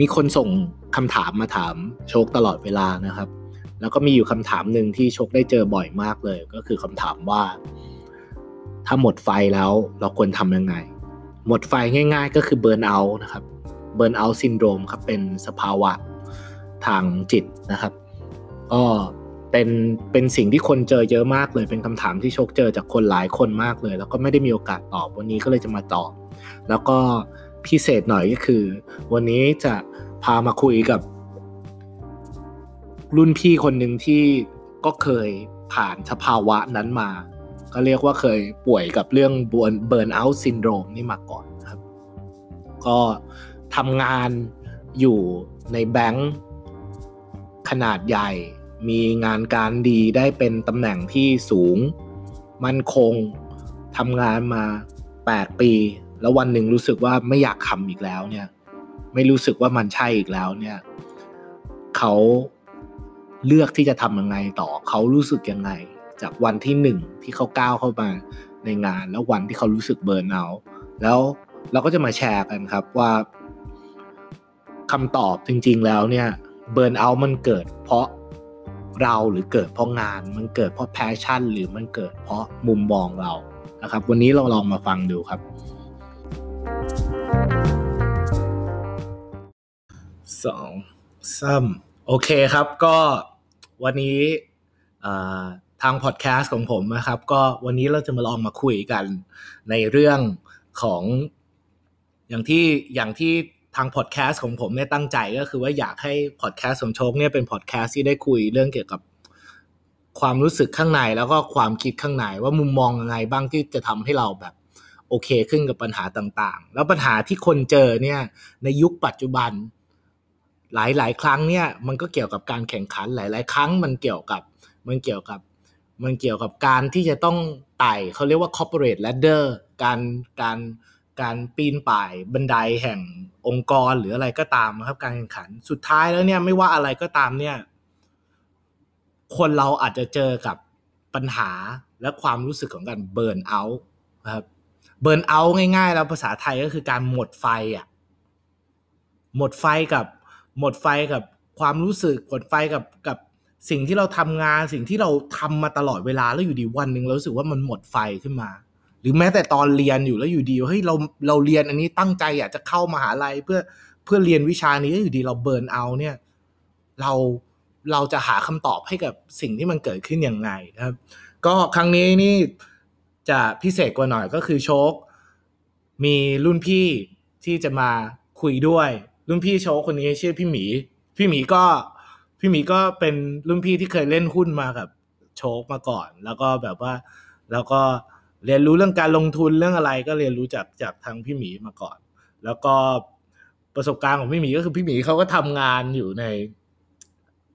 มีคนส่งคำถามมาถามโชคตลอดเวลานะครับ แล้วก็มีอยู่คำถามหนึ่งที่โชคได้เจอบ่อยมากเลย ก็คือคำถามว่า ถ้าหมดไฟแล้วเราควรทำยังไง หมดไฟง่าย ๆ ก็คือ burnout นะครับ burnout syndrome ครับเป็นสภาวะทางจิตนะครับก็เป็นเป็นสิ่งที่คนเจอเยอะมากเลย เป็นคำถามที่โชคเจอจากคนหลายคนมากเลย แล้วก็ไม่ได้มีโอกาสตอบวันนี้ก็เลยจะมาตอบ แล้วก็ พิเศษหน่อยก็คือ วันนี้จะพามาคุยกับ รุ่นพี่คนหนึ่งที่ก็เคยผ่านสภาวะนั้นมา ก็เรียกว่าเคยป่วยกับเรื่องเบิร์นเอาท์ซินโดรมนี่มาก่อนครับ ก็ทำงานอยู่ในแบงค์ขนาดใหญ่ มีงานการดีได้เป็นตำแหน่งที่สูง มั่นคงทำงานมา 8 ปี แล้ววันหนึ่งรู้สึกว่าไม่อยากทำอีกแล้วเนี่ย ไม่รู้สึกว่ามันใช่อีกแล้วเนี่ยเขาเลือกที่จะทำยังไงต่อเขารู้สึกยังไง จากวันที่หนึ่งที่เขาก้าวเข้ามาในงาน แล้ววันที่เขารู้สึกเบิร์นเอาแล้วเราก็จะมาแชร์กันครับว่าคำตอบจริง ๆ แล้วเนี่ยเบิร์นเอาท์มันเกิดเพราะเราหรือเกิดเพราะงาน มันเกิดเพราะ passion หรือมันเกิดเพราะมุมมองเรานะครับ วันนี้เราลองมาฟังดูครับ สองซ้ำโอเคครับก็วันนี้ทางพอดแคสต์ของผมนะครับ ก็วันนี้เราจะมาลองมาคุยกันในเรื่องของ อย่างที่อย่างที่ทางพอดแคสต์ของผมเนี่ยตั้งใจก็คือว่าอยากให้พอดแคสต์ของโชคเนี่ยเป็นพอดแคสต์ที่ได้คุยเรื่องเกี่ยวกับความรู้สึกข้างในแล้วก็ความคิดข้างในว่ามุมมองยังไงบ้างที่จะทำให้เราแบบโอเคขึ้นกับปัญหาต่างๆ แล้วปัญหาที่คนเจอเนี่ยในยุคปัจจุบัน หลายๆครั้งเนี่ยมันก็เกี่ยวกับการแข่งขันหลาย ๆ ครั้งมันเกี่ยวกับมันเกี่ยวกับมันเกี่ยวกับการที่จะต้องไต่เขาเรียกว่า corporate ladder การการการปีนป่ายบันไดแห่งองค์กรหรืออะไรก็ตามครับการแข่งขันสุดท้ายแล้วเนี่ยไม่ว่าอะไรก็ตามเนี่ย คนเราอาจจะเจอกับปัญหาและความรู้สึกของการเบิร์นเอาท์ครับเบิร์นเอาท์ง่ายๆ แล้วภาษาไทยก็คือการหมดไฟอะหมดไฟกับ หมดไฟกับความรู้สึกหมดไฟกับกับสิ่งที่เราทำงานสิ่งที่เราทำมาตลอดเวลาแล้วอยู่ดีวันหนึ่งเราสึกว่ามันหมดไฟขึ้นมา หรือแม้แต่ตอนเรียนอยู่แล้วอยู่ดีเฮ้ยเราเราเรียนอันนี้ตั้งใจอยากจะเข้ามาหาลัยเพื่อเพื่อเรียนวิชานี้แล้วอยู่ดีเราเบิร์นเอาเนี่ยเราเราจะหาคำตอบให้กับสิ่งที่มันเกิดขึ้นยังไงครับ ก็ครั้งนี้นี่จะพิเศษกว่าหน่อยก็คือโชค มีรุ่นพี่ที่จะมาคุยด้วย รุ่นพี่โชคคนนี้ชื่อพี่หมี พี่หมีก็พี่หมีก็เป็นรุ่นพี่ที่เคยเล่นหุ้นมากับโชคมาก่อน แล้วก็แบบว่า แล้วก็เรียนรู้เรื่องการลงทุนเรื่องอะไรก็เรียนรู้จากจากทางพี่หมีมาก่อน แล้วก็ประสบการณ์ของพี่หมีก็คือพี่หมีเขาก็ทำงานอยู่ใน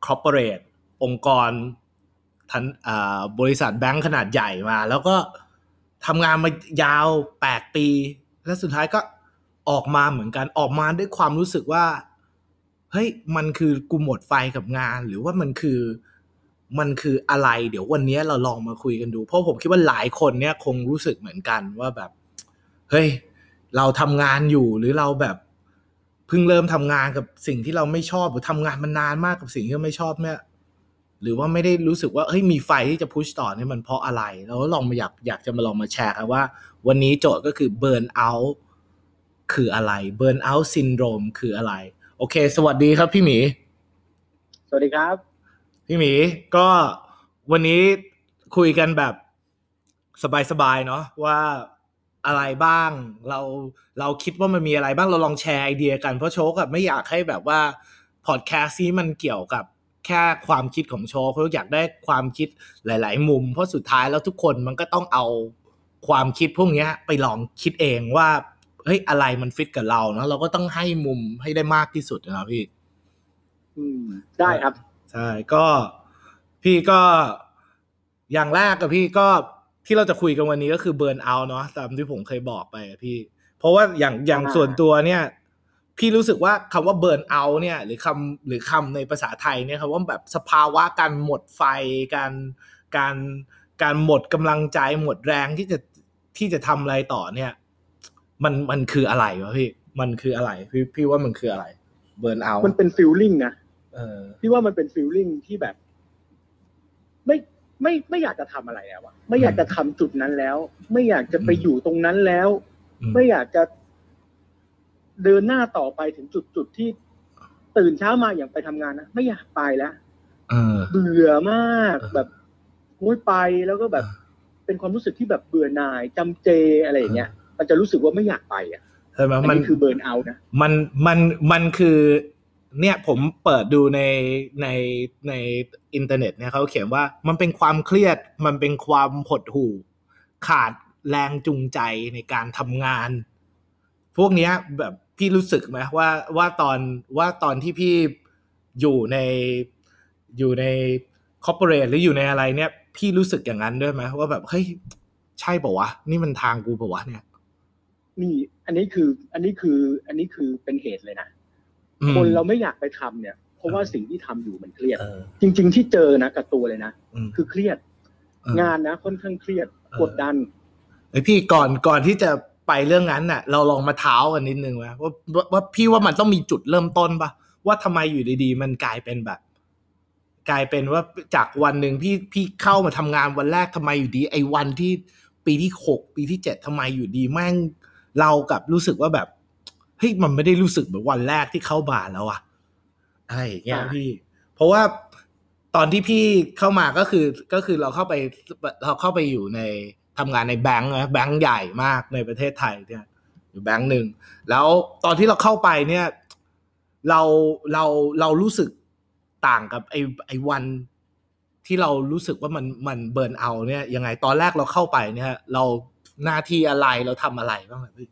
คอร์ปอเรทองค์กรทันบริษัทแบงค์ขนาดใหญ่มา แล้วก็ทำงานมายาวแปดปี และสุดท้ายก็ ออกมาเหมือนกันออกมาด้วยความรู้สึกว่าเฮ้ยมันคือกูหมดไฟกับงาน หรือว่ามันคือมันคืออะไร เดี๋ยววันนี้เราลองมาคุยกันดู เพราะผมคิดว่าหลายคนเนี่ยคงรู้สึกเหมือนกันว่าแบบ เฮ้ย เราทำงานอยู่หรือเราแบบเพิ่งเริ่มทำงานกับสิ่งที่เราไม่ชอบหรือทำงานมานานมากกับสิ่งที่ไม่ชอบเนี่ย หรือว่าไม่ได้รู้สึกว่าเฮ้ยมีไฟที่จะพุชต่อเนี่ยมันเพราะอะไร เราลองมาอยากอยากจะมาลองมาแชร์กันว่า วันนี้โจทย์ก็คือเบิร์นเอาท์ คืออะไร burnout syndrome คืออะไร โอเค สวัสดีครับพี่หมี สวัสดีครับ พี่หมีก็วันนี้คุยกันแบบสบายๆเนาะว่าอะไรบ้าง เราเราคิดว่ามันมีอะไรบ้างเราลองแชร์ไอเดียกันเพราะโชคอะไม่อยากให้แบบว่าพอดแคสต์นี้มันเกี่ยวกับแค่ความคิดของโชคเพราะอยากได้ความคิดหลาย ๆ มุม เพราะสุดท้ายแล้วทุกคนมันก็ต้องเอาความคิดพวกนี้ไปลองคิดเองว่า เฮ้ยอะไรมันฟิตกับเราเนาะเราก็ต้องให้มุมให้ได้มากที่สุดนะพี่ อืมได้ครับใช่ก็พี่ก็อย่างแรกกับพี่ก็ที่เราจะคุยกันวันนี้ก็คือเบิร์นเอาเนาะตามที่ผมเคยบอกไปพี่ เพราะว่าอย่างอย่างส่วนตัวเนี่ย พี่รู้สึกว่าคำว่าเบิร์นเอาเนี่ย หรือคำหรือคำในภาษาไทยเนี่ยคำว่าแบบสภาวะการหมดไฟการการการหมดกำลังใจหมดแรงที่จะที่จะทำอะไรต่อเนี่ย มันมันคืออะไรวะพี่มันคืออะไร พี่พี่ว่ามันคืออะไร burnout มันเป็น feeling นะเออพี่ว่ามันเป็น feeling ที่แบบ ไม่ไม่ไม่อยากจะทำอะไรแล้วอะไม่อยากจะทำจุดนั้นแล้ว ไม่อยากจะไปอยู่ตรงนั้นแล้วอืมไม่อยากจะเดินหน้าต่อไปถึงจุดจุดที่ตื่นเช้ามาอย่างไปทำงานนะไม่อยากไปแล้วเออเบื่อมากเออแบบโอ้ยไปแล้วก็แบบ เป็นความรู้สึกที่แบบเบื่อหน่ายจำเจอะไรอย่างเงี้ย มันจะรู้สึกว่าไม่อยากไปอะใช่ไหมอันมันนี้คือ burnout นะมันมันมันคือเนี่ยผมเปิดดูในในในอินเทอร์เน็ตเนี่ยเขาเขียนว่ามันเป็นความเครียดมันเป็นความหดหู่ ขาดแรงจูงใจในการทำงาน พวกเนี้ยแบบพี่รู้สึกไหมว่าว่าตอนว่าตอนที่พี่อยู่ในอยู่ในคอร์ปอเรทหรืออยู่ในอะไรเนี่ย พี่รู้สึกอย่างนั้นด้วยไหมว่าแบบเฮ้ยใช่ป่าวะ นี่มันทางกูป่าวะเนี่ย นี่ อันนี้คือ อันนี้คือ อันนี้คือเป็นเหตุเลยนะอืมคนเราไม่อยากไปทำเนี่ย เพราะว่าสิ่งที่ทำอยู่มันเครียดเออจริง ๆ ที่เจอนะกับตัวเลยนะอืมคือเครียดเอองานนะค่อนข้างเครียดเออกดดันเอ้ยพี่ก่อน ก่อนที่จะไปเรื่องนั้นน่ะ เราลองมาเท้ากันนิดนึงว่าว่าว่าว่าพี่ว่ามันต้องมีจุดเริ่มต้นปะว่าทำไมอยู่ดีๆ มันกลายเป็นแบบ กลายเป็นว่าจากวันหนึ่งพี่พี่เข้ามาทำงานวันแรกทำไมอยู่ดี ไอ้วันที่ปีที่หกปีที่เจ็ดทำไมอยู่ดีแม่ง เรากับรู้สึกว่าแบบเฮ้ยมันไม่ได้รู้สึกเหมือนวันแรกที่เข้าบาร์แล้วอะอะไรอย่างเงี้ยอ่าพี่ เพราะว่าตอนที่พี่เข้ามาก็คือก็คือเราเข้าไปเราเข้าไปอยู่ในทำงานในแบงก์นะแบงก์ใหญ่มากในประเทศไทยเนี่ยอยู่แบงก์หนึ่งแล้วตอนที่เราเข้าไปเนี่ย เราเราเรารู้สึกต่างกับไอ้ไอ้วันที่เรารู้สึกว่ามันมันเบิร์นเอาท์เนี่ยยังไงตอนแรกเราเข้าไปเนี่ย เรา หน้าที่อะไรเราทำอะไรบ้างอะพี่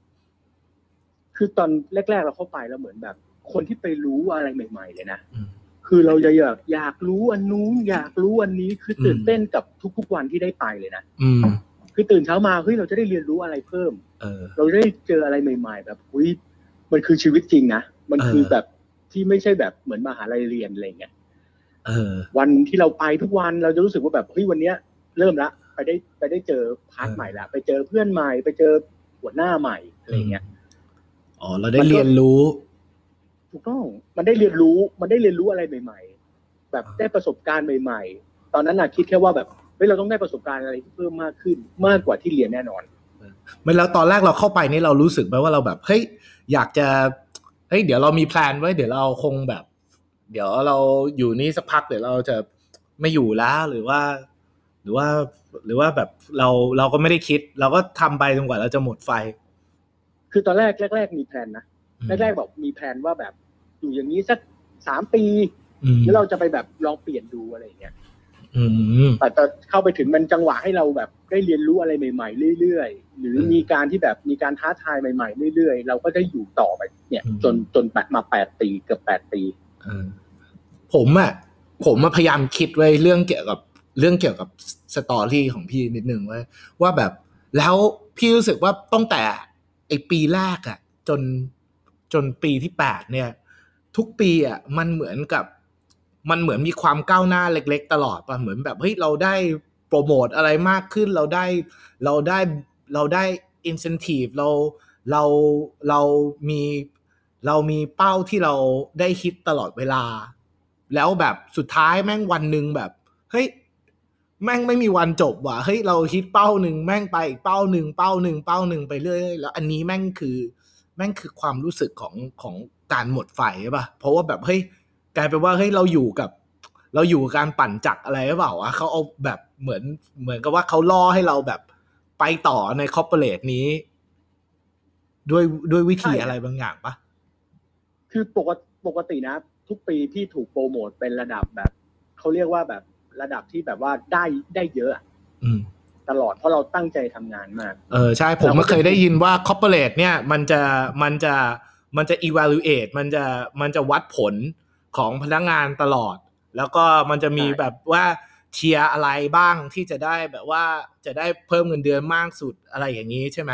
คือตอนแรก ๆ เราเข้าไปแล้วเหมือนแบบ คนที่ไปรู้อะไรใหม่ ๆ เลยนะอืมคือเราจะอยากอยากรู้อันนู้นอยากรู้อันนี้คือตื่นอืมเต้นกับทุกๆวันที่ได้ไปเลยนะอืมคือตื่นเช้ามาเฮ้ยเราจะได้เรียนรู้อะไรเพิ่มเออเราได้เจออะไรใหม่ ๆ แบบอุ้ยมันคือชีวิตจริงนะมันคือเออแบบที่ไม่ใช่แบบเหมือนมหาลัยเรียนอะไรเงี้ยเออวันที่เราไปทุกวันเราจะรู้สึกว่าแบบเฮ้ยวันเนี้ย เริ่มละ ไปได้ไปได้เจอ part เออใหม่ละไปเจอเพื่อนใหม่ ไปเจอหัวหน้าใหม่อะไรเงี้ยอ๋อเราได้เรียนรู้ถูกต้องมันได้เรียนรู้มันได้เรียนรู้อะไรใหม่ ๆ แบบได้ประสบการณ์ใหม่ ๆ ตอนนั้นน่ะคิดแค่ว่าแบบเฮ้ยเราต้องได้ประสบการณ์อะไรที่เพิ่มมากขึ้นมากกว่าที่เรียนแน่นอนไม่แล้วตอนแรกเราเข้าไปนี่เรารู้สึกไหมว่าเราแบบเฮ้ยอยากจะเฮ้ยเดี๋ยวเรามีแพลนไว้เดี๋ยวเราคงแบบ เดี๋ยวเราอยู่นี่สักพักเดี๋ยวเราจะไม่อยู่แล้วหรือว่า หรือว่า หรือว่าแบบเราเราก็ไม่ได้คิด เราก็ทำไปจนกว่าเราจะหมดไฟ คือตอนแรกแรก ๆ มีแผนนะอืมแรกๆบอกมีแผนว่าแบบอยู่อย่างนี้สักสามปีอืมแล้วเราจะไปแบบลองเปลี่ยนดูอะไรอย่างเงี้ยอืมแต่แต่เข้าไปถึงมันจังหวะให้เราแบบได้เรียนรู้อะไรใหม่ ๆ เรื่อยๆ หรืออืมมีการที่แบบมีการท้าทายใหม่ ๆ เรื่อยๆ เราก็ได้อยู่ต่อไปเนี่ยอืมจนจนแปดมาแปดปีเกือบแปดปีเออผมอะผมมาพยายามคิดไว้เรื่องเกี่ยวกับ เรื่องเกี่ยวกับสตอรี่ของพี่นิดนึงว่าว่าแบบแล้วพี่รู้สึกว่าตั้งแต่ไอปีแรกอะจนจนปีที่แปดเนี่ย ทุกปีอะมันเหมือนกับ มันเหมือนมีความก้าวหน้าเล็ก ๆ ตลอดป่ะเหมือนแบบเฮ้ยเราได้โปรโมทอะไรมากขึ้น เราได้เราได้เราได้อินเซนティブเราเราเรามีเรามีเป้าที่เราได้ฮิตตลอดเวลา แล้วแบบสุดท้ายแม่งวันหนึ่งแบบเฮ้ย แม่งไม่มีวันจบว่ะเฮ้ยเราฮิตเป้าหนึ่งแม่งไปอีกเป้าหนึ่งเป้าหนึ่งเป้าหนึ่งไปเรื่อยแล้วอันนี้แม่งคือ แม่งคือความรู้สึกของของการหมดไฟใช่ป่ะเพราะว่าแบบเฮ้ยกลายเป็นว่าเฮ้ยเราอยู่กับ เราอยู่กับการปั่นจักรอะไรหรือเปล่าวะเขาเอาแบบเหมือนเหมือนกับว่าเขาล่อให้เราแบบไปต่อใน corporate นี้ ด้วยด้วยวิธีอะไรบางอย่างปะคือปกติปกตินะ ทุกปีที่ถูกโปรโมทเป็นระดับแบบเขาเรียกว่าแบบ ระดับที่แบบว่าได้ได้เยอะอะอืมตลอดเพราะเราตั้งใจทำงานมากเออใช่ผมก็เคยได้ยินว่า corporate เนี่ยมันจะมันจะมันจะ evaluate มันจะมันจะวัดผลของพนักงานตลอด แล้วก็มันจะมีใช่แบบว่าtier อะไรบ้างที่จะได้แบบว่าจะได้เพิ่มเงินเดือนมากสุดอะไรอย่างนี้ใช่ไหม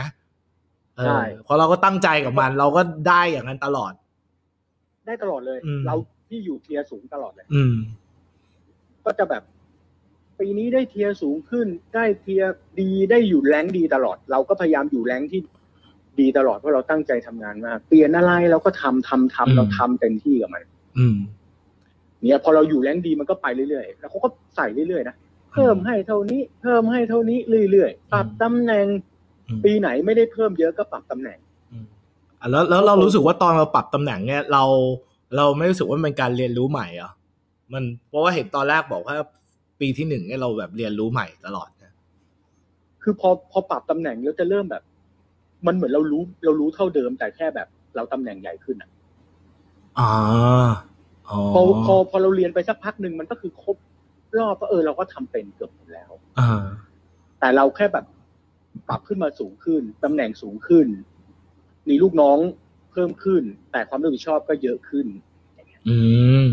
เออเพราะเราก็ตั้งใจกับมัน เราก็ได้อย่างนั้นตลอด ได้ตลอดเลยอืมเราที่อยู่ tier สูงตลอดเลย อืม ก็จะแบบปีนี้ได้ tier สูงขึ้น ได้ tier ดีได้อยู่ rank ดีตลอด เราก็พยายามอยู่ rank ที่ดีตลอดเพราะเราตั้งใจทำงานมากเปลี่ยนอะไรเราก็ทำทำทำเราทำเต็มที่กับมัน อืม เนี่ยพอเราอยู่แรงดีมันก็ไปเรื่อยๆแล้วเขาก็ใส่เรื่อยๆนะเพิ่มให้เท่านี้ เพิ่มให้เท่านี้เรื่อยๆปรับตำแหน่งอืมปีไหนไม่ได้เพิ่มเยอะก็ปรับตำแหน่งอืมอะแล้วแล้วเรารู้สึกว่าตอนเราปรับตำแหน่งเนี่ยเรา เราไม่รู้สึกว่ามันเป็นการเรียนรู้ใหม่เหรอ มันเพราะว่าเห็นตอนแรกบอกว่าปีที่หนึ่งเนี่ยเราแบบเรียนรู้ใหม่ตลอดนะคือพอพอปรับตำแหน่งแล้วจะเริ่มแบบ มันเหมือนเรารู้ เรารู้เท่าเดิมแต่แค่แบบ เราตำแหน่งใหญ่ขึ้นอะอ่าอ๋อพอพอพอเราเรียนไปสักพักหนึ่งมันก็คือครบรอบก็เออเราก็ทำเป็นเกือบหมดแล้วอ่าแต่เราแค่แบบปรับขึ้นมาสูงขึ้นตำแหน่งสูงขึ้น มีลูกน้องเพิ่มขึ้น แต่ความรับผิดชอบก็เยอะขึ้น อืม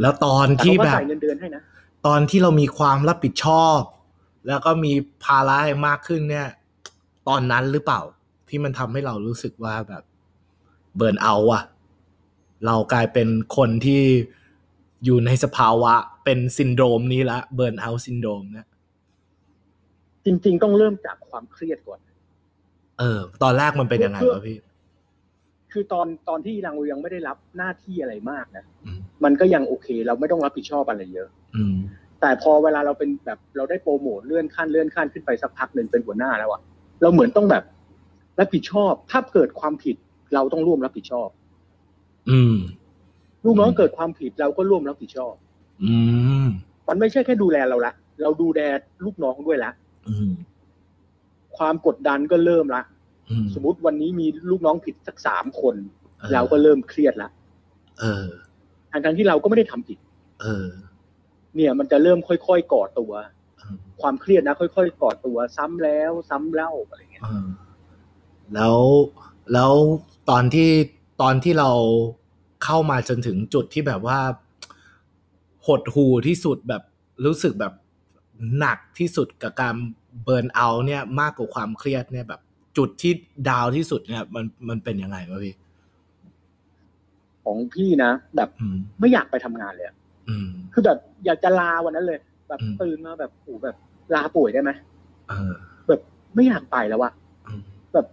แล้วตอนแต่ที่เขาก็แบบใส่เงินเดือนให้นะตอนที่เรามีความรับผิดชอบ แล้วก็มีภาระให้มากขึ้นเนี่ย ตอนนั้นหรือเปล่า ที่มันทำให้เรารู้สึกว่าแบบ burnout อะเรากลายเป็นคนที่อยู่ในสภาวะเป็นซินโดรมนี้ละ burnout syndrome เนี่ยจริง ๆ ต้องเริ่มจากความเครียดก่อน เออ ตอนแรกมันเป็นยังไงวะพี่ คือตอนตอนที่เรายังไม่ได้รับหน้าที่อะไรมากนะอื มมันก็ยังโอเค เราไม่ต้องรับผิดชอบอะไรเยอะ อืมแต่พอเวลาเราเป็นแบบเราได้โปรโมทเลื่อนขั้นเลื่อนขั้นขึ้นไปสักพักหนึ่งเป็นหัวหน้าแล้วอะเราเหมือนต้องแบบรับผิดชอบ ถ้าเกิดความผิดเราต้องร่วมรับผิดชอบ อืมลูกน้องเกิดความผิดเราก็ร่วมรับผิดชอบ อืมมันไม่ใช่แค่ดูแลเราละเราดูแลลูกน้องด้วยละอืมความกดดันก็เริ่มละอืมสมมติวันนี้มีลูกน้องผิดสักสามคนออเราก็เริ่มเครียดละเออ ทั้งทั้งๆที่เราก็ไม่ได้ทำผิดเออ เนี่ยมันจะเริ่มค่อยๆก่อตัวเออความเครียดนะ ค่อยๆก่อตัว ซ้ำแล้ว ซ้ำเล่าอะไรเงี้ยเออแล้วแล้วตอนที่ตอนที่เราเข้ามาจนถึงจุดที่แบบว่า หดหูที่สุดแบบรู้สึกแบบหนักที่สุดกับการเบิร์นเอาท์เนี่ย มากกว่าความเครียดเนี่ยแบบ จุดที่ดาวที่สุดเนี่ย มันมันเป็นยังไงวะพี่ ของพี่นะแบบอืมไม่อยากไปทำงานเลยอะอืมคือแบบอยากจะลาวันนั้นเลย แบบอืมตื่นมาแบบโอ้แบบลาป่วยได้ไหมเออแบบไม่อยากไปแล้วอะอืมแบบ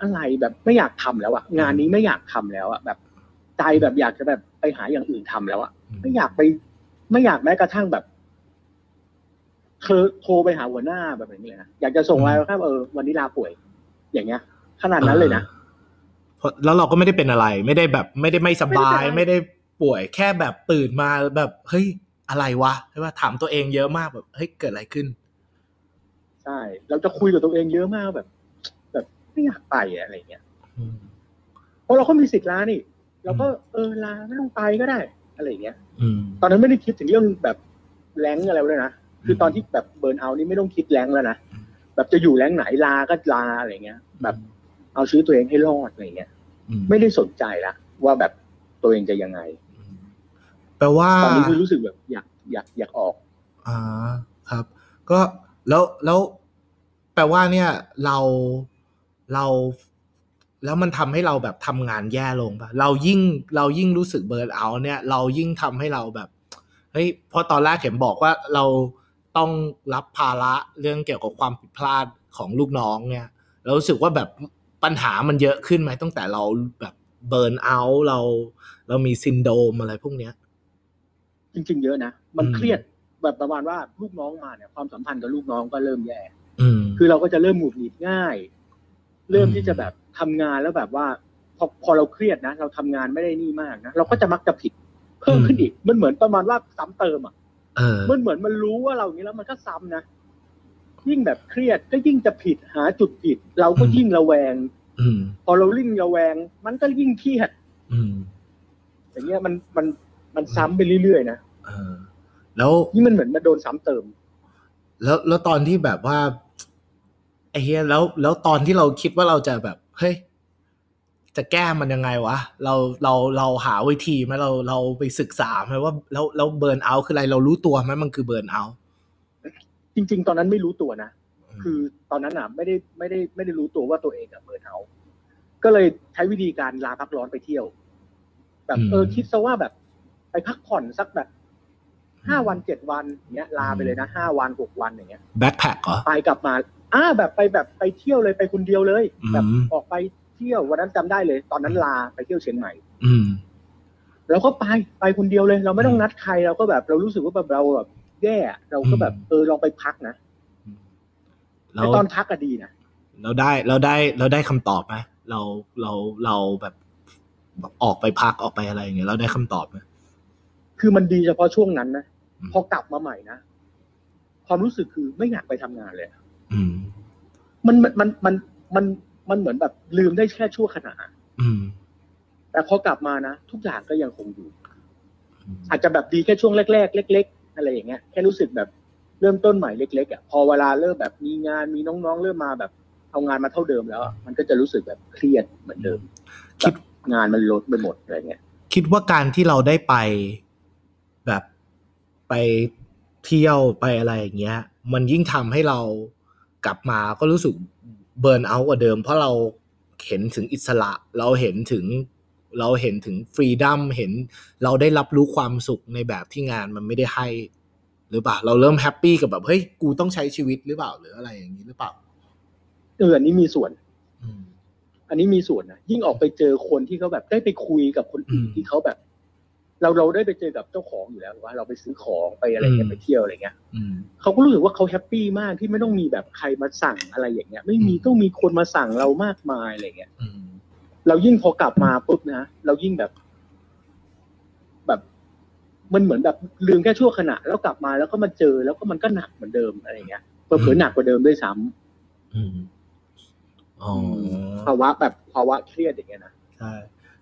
อะไรแบบไม่อยากทำแล้วอะงานนี้ไม่อยากทำแล้วอะแบบใจแบบอยากจะแบบไปหาอย่างอื่นทำแล้วอะไม่อยากไป ไม่อยากแม้กระทั่งแบบเธอโทรไปหาหัวหน้าแบบนี้เลยนะอยากจะส่งไลน์ว่าครับเออวันนี้ลาป่วย อย่างเงี้ย ขนาดนั้นเลยนะ เพราะแล้วเราก็ไม่ได้เป็นอะไร ไม่ได้แบบ ไม่ได้ไม่สบาย ไม่ไม่ได้ได้ป่วยแค่แบบตื่นมาแบบเฮ้ยอะไรวะใช่ป่ะถามตัวเองเยอะมากแบบเฮ้ยเกิดอะไรขึ้น ใช่ เราจะคุยกับตัวเองเยอะมากแบบ แบบไม่อยากไปอะอะไรเงี้ยอืมเพราะเราก็มีสิทธิ์ลานี่เราก็เออลาไม่ต้องไปก็ได้อะไรเงี้ยอืมตอนนั้นไม่ได้คิดถึงเรื่องแบบแรงอะไรเลยนะคือตอนที่แบบเบิร์นเอาท์นี่ไม่ต้องคิดแรงแล้วนะอืมแบบจะอยู่แรงไหนลาก็ลาอะไรเงี้ย แบบ เอาชีวิตตัวเองให้รอดอะไรเงี้ยอืมไม่ได้สนใจละว่าแบบตัวเองจะยังไงอืมแปลว่าตอนนี้คือรู้สึกแบบอยากอยากอยากออกอ่าครับ ก็แล้วแล้วแปลว่าเนี่ยเราเรา แล้วมันทำให้เราแบบทำงานแย่ลงปะเรายิ่งเรายิ่งรู้สึกเบิร์นเอาท์เนี่ย เรายิ่งทำให้เราแบบเฮ้ยเพราะตอนแรกเห็นบอกว่าเราต้องรับภาระเรื่องเกี่ยวกับความผิดพลาดของลูกน้องเนี่ยเรารู้สึกว่าแบบ ปัญหามันเยอะขึ้นไหมตั้งแต่เราแบบเบิร์นเอาท์เรา เรามีซินโดรมอะไรพวกเนี้ย จริง ๆ เยอะนะ มันอืมเครียดแบบประมาณว่าลูกน้องมาเนี่ยความสัมพันธ์กับลูกน้องก็เริ่มแย่อืมคือเราก็จะเริ่มหงุดหงิดง่าย เริ่มอืมที่จะแบบทำงานแล้วแบบว่า พอพอเราเครียดนะเราทำงานไม่ได้นี่มากนะเราก็จะมักจะผิดเพิ่มขึ้นอีกมันเหมือนประมาณว่าซ้ำเติมอะเออมันเหมือนมันรู้ว่าเราอย่างนี้แล้วมันก็ซ้ำนะ ยิ่งแบบเครียดก็ยิ่งจะผิดหาจุดผิด เราก็อืมยิ่งระแวงอืมพอเราลิ่งระแวง มันก็ยิ่งเครียดอืมอย่างเงี้ยมันมันมันซ้ำไปเรื่อยๆนะเออแล้วนี่มันเหมือนมาโดนซ้ำเติม แล้วแล้วตอนที่แบบว่าไอ้เฮียแล้วแล้วตอนที่เราคิดว่าเราจะแบบเฮ้ยจะแก้มันยังไงวะเราเราเราหาวิธีไหมเราเราไปศึกษาไหมว่า แล้วแล้วเบิร์นเอาคืออะไรเรารู้ตัวไหมมันคือเบิร์นเอา จริง ๆ ตอนนั้นไม่รู้ตัวนะ คือตอนนั้นอะไม่ได้ไม่ได้ไม่ได้รู้ตัวว่าตัวเองอะเบิร์นเอาท์ก็เลยใช้วิธีการลาพักร้อนไปเที่ยว แบบอืมเออคิดซะว่าแบบไปพักผ่อนสักแบบห้าวันเจ็ดวันอย่างเงี้ยลาไปเลยนะห้าวันหกวันอย่างเงี้ยแบ็คแพคเหรอไปกลับมาอ่าแบบไปแบบไปเที่ยวเลยไปคนเดียวเลยอืมแบบออกไปเที่ยววันนั้นจำได้เลย ตอนนั้นลาไปเที่ยวเชียงใหม่อืมเราก็ไปไปคนเดียวเลย เราไม่ต้องนัดใครเราก็แบบเรารู้สึกว่าแบบเราแบบ แย่อะเราก็แบบอืมเออลองไปพักนะเราไอตอนพักก็ดีนะเราได้เราได้เราได้คำตอบไหมเราเราเราแบบออกไปพักออกไปอะไรอย่างเงี้ยเราได้คำตอบไหมคือมันดีเฉพาะช่วงนั้นนะอืมพอกลับมาใหม่นะความรู้สึกคือไม่อยากไปทำงานเลยอืมมันมันมันมันมันมันเหมือนแบบลืมได้แค่ชั่วขณะอืม แต่พอกลับมานะทุกอย่างก็ยังคงอยู่ อาจจะแบบดีแค่ช่วงแรกๆเล็กๆ อะไรอย่างเงี้ยแค่รู้สึกแบบเริ่มต้นใหม่เล็กๆอะพอเวลาเริ่มแบบมีงานมีน้องๆ เริ่มมาแบบเอางานมาเท่าเดิมแล้วอะมันก็จะรู้สึกแบบเครียดเหมือนเดิมคิดงานมันลดไปหมดอะไรเงี้ยคิดว่าการที่เราได้ไปแบบไปเที่ยวไปอะไรอย่างเงี้ย มันยิ่งทำให้เรากลับมาก็รู้สึก burnout กว่าเดิม เพราะเราเห็นถึงอิสระเราเห็นถึง เราเห็นถึง freedom เห็นเราได้รับรู้ความสุขในแบบที่งานมันไม่ได้ให้ หรือเปล่า เราเริ่ม happy กับแบบเฮ้ยกูต้องใช้ชีวิตหรือเปล่า หรืออะไรอย่างนี้หรือเปล่าเอออันนี้มีส่วนอืมอันนี้มีส่วนนะยิ่งออกไปเจอคนที่เขาแบบได้ไปคุยกับคนอื่นอืมที่เขาแบบ เราเราได้ไปเจอกับเจ้าของอยู่แล้วว่า เราไปซื้อของไปอะไรเงี้อืยมไปเที่ยวอะไรเงี้ยอืมเขาก็รู้สึกว่าเขาแฮปปี้มากที่ไม่ต้องมีแบบใครมาสั่งอะไรอย่างเงี้ย ไม่มีอืมต้องมีคนมาสั่งเรามากมายอะไรเงี้ยอืม เรายิ่งพอกลับมาปุ๊บนะเรายิ่งแบบ แบบมันเหมือนแบบลืมแค่ชั่วขณะ แล้วกลับมาแล้วก็มาเจอแล้วก็มันก็หนักเหมือนเดิมอะไรเงี้ยเผลอๆหนักกว่าเดิมด้วยซ้ำอืมอ๋อภาวะแบบภาวะเครียดอย่างเงี้ยนะใช่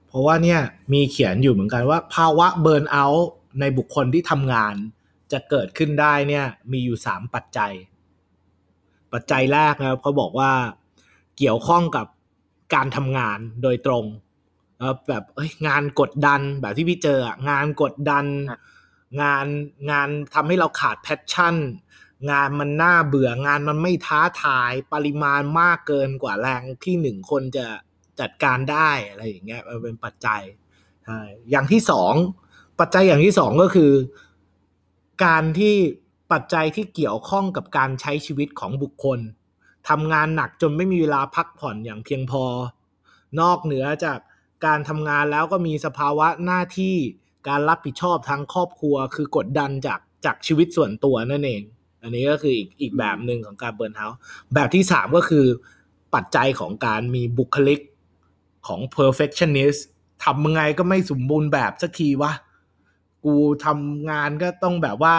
เพราะว่าเนี่ยมีเขียนอยู่เหมือนกันว่า ภาวะเบิร์นเอาท์ในบุคคลที่ทำงาน จะเกิดขึ้นได้เนี่ย มีอยู่สามปัจจัย ปัจจัยแรกนะครับเขาบอกว่าเกี่ยวข้องกับ การทำงานโดยตรงแล้วแบบเอ้ยงานกดดันแบบที่พี่เจออะงานกดดัน งานงานทำให้เราขาดแพชชั่น งานมันน่าเบื่องานมันไม่ท้าทายปริมาณมากเกินกว่าแรงที่หนึ่งคนจะจัดการได้อะไรอย่างเงี้ยมันเป็นปัจจัยใช่อย่างที่สองปัจจัยอย่างที่สองก็คือ การที่ปัจจัยที่เกี่ยวข้องกับการใช้ชีวิตของบุคคล ทำงานหนักจนไม่มีเวลาพักผ่อนอย่างเพียงพอ นอกเหนือจากการทำงานแล้วก็มีสภาวะหน้าที่การรับผิดชอบทางครอบครัว คือกดดันจากจากชีวิตส่วนตัวนั่นเอง อันนี้ก็คืออีกอีกแบบหนึ่งของการเบิร์นเฮาส์แบบที่สามก็คือปัจจัยของการมีบุคลิกของ perfectionist ทำยังไงก็ไม่สมบูรณ์แบบสักทีวะ กูทำงานก็ต้องแบบว่า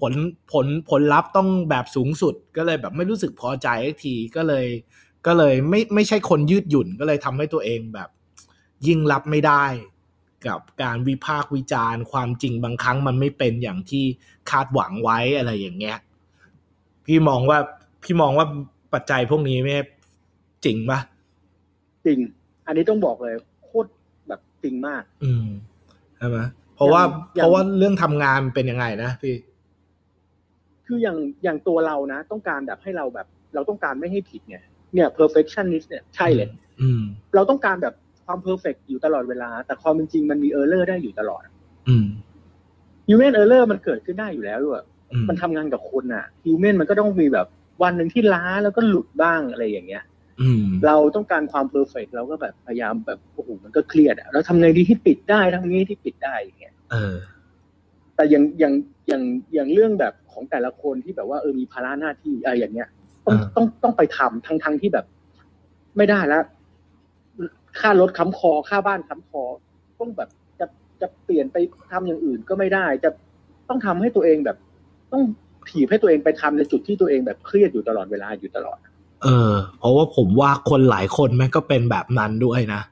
ผลผลผลลัพธ์ต้องแบบสูงสุดก็เลยแบบไม่รู้สึกพอใจสักทีก็เลย ก็เลยไม่ไม่ใช่คนยืดหยุ่นก็เลยทำให้ตัวเองแบบ ยิ่งรับไม่ได้ กับการวิพากษ์วิจารณ์ ความจริงบางครั้งมันไม่เป็นอย่างที่คาดหวังไว้อะไรอย่างเงี้ยพี่มองว่าพี่มองว่าปัจจัยพวกนี้ไม่จริงปะจริง อันนี้ต้องบอกเลยโคตรแบบจริงมาก อืมใช่ไหมเพราะว่าอย่างเพราะว่าเรื่องทำงานเป็นยังไงนะพี่ คืออย่างอย่างตัวเรานะ ต้องการแบบให้เราแบบ เราต้องการไม่ให้ผิดเนี่ยเนี่ย perfectionist เนี่ยใช่เลยอืมเราต้องการแบบความ perfect อยู่ตลอดเวลา แต่ความเป็นจริงมันมี error ได้อยู่ตลอดอืม human error มันเกิดขึ้นได้อยู่แล้วด้วยอืมมันทำงานกับคนอะ human มันก็ต้องมีแบบวันหนึ่งที่ล้าแล้วก็หลุดบ้างอะไรอย่างเงี้ยอืมเราต้องการความ perfect เราก็แบบพยายามแบบโอ้โหมันก็เครียดอะเราทำไงดีที่ปิดได้ทำไงที่ปิดได้อย่างเงี้ยเออ แต่อย่างอย่างอย่างอย่างเรื่องแบบของแต่ละคนที่แบบว่าเออมีภาระหน้าที่อะไรอย่างเงี้ยต้องอ่าต้องต้องไปทำทั้งทั้งที่แบบ ไม่ได้แล้วค่ารถค้ำคอค่าบ้านค้ำคอต้องแบบจะจะเปลี่ยนไปทำอย่างอื่นก็ไม่ได้ จะต้องทำให้ตัวเองแบบ ต้องถีบให้ตัวเองไปทำในจุดที่ตัวเองแบบเครียดอยู่ตลอดเวลาอยู่ตลอด เออ เพราะว่าผมว่าคนหลายคนแม่งก็เป็นแบบนั้นด้วยนะ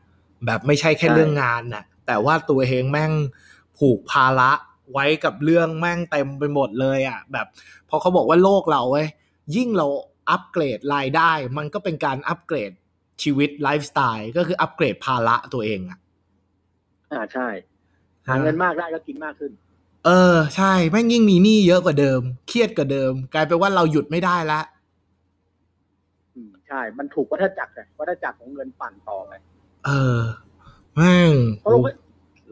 แบบไม่ใช่แค่ใช่เรื่องงานน่ะแต่ว่าตัวเองแม่งผูกภาระ ไว้กับเรื่องแม่งเต็มไปหมดเลยอะ แบบพอเขาบอกว่าโลกเราเว้ยยิ่งเราอัปเกรดรายได้ มันก็เป็นการอัปเกรดชีวิตไลฟ์สไตล์ก็คืออัปเกรดภาระตัวเองอะอ่าใช่หาเงินมากได้ก็กินมากขึ้น เออ ใช่แม่งยิ่งมีหนี้เยอะกว่าเดิม เครียดกว่าเดิม กลายเป็นว่าเราหยุดไม่ได้ละอืมใช่ มันถูกวัฏจักรไงวัฏจักรของเงินปั่นต่อไปเออแม่งเพราะ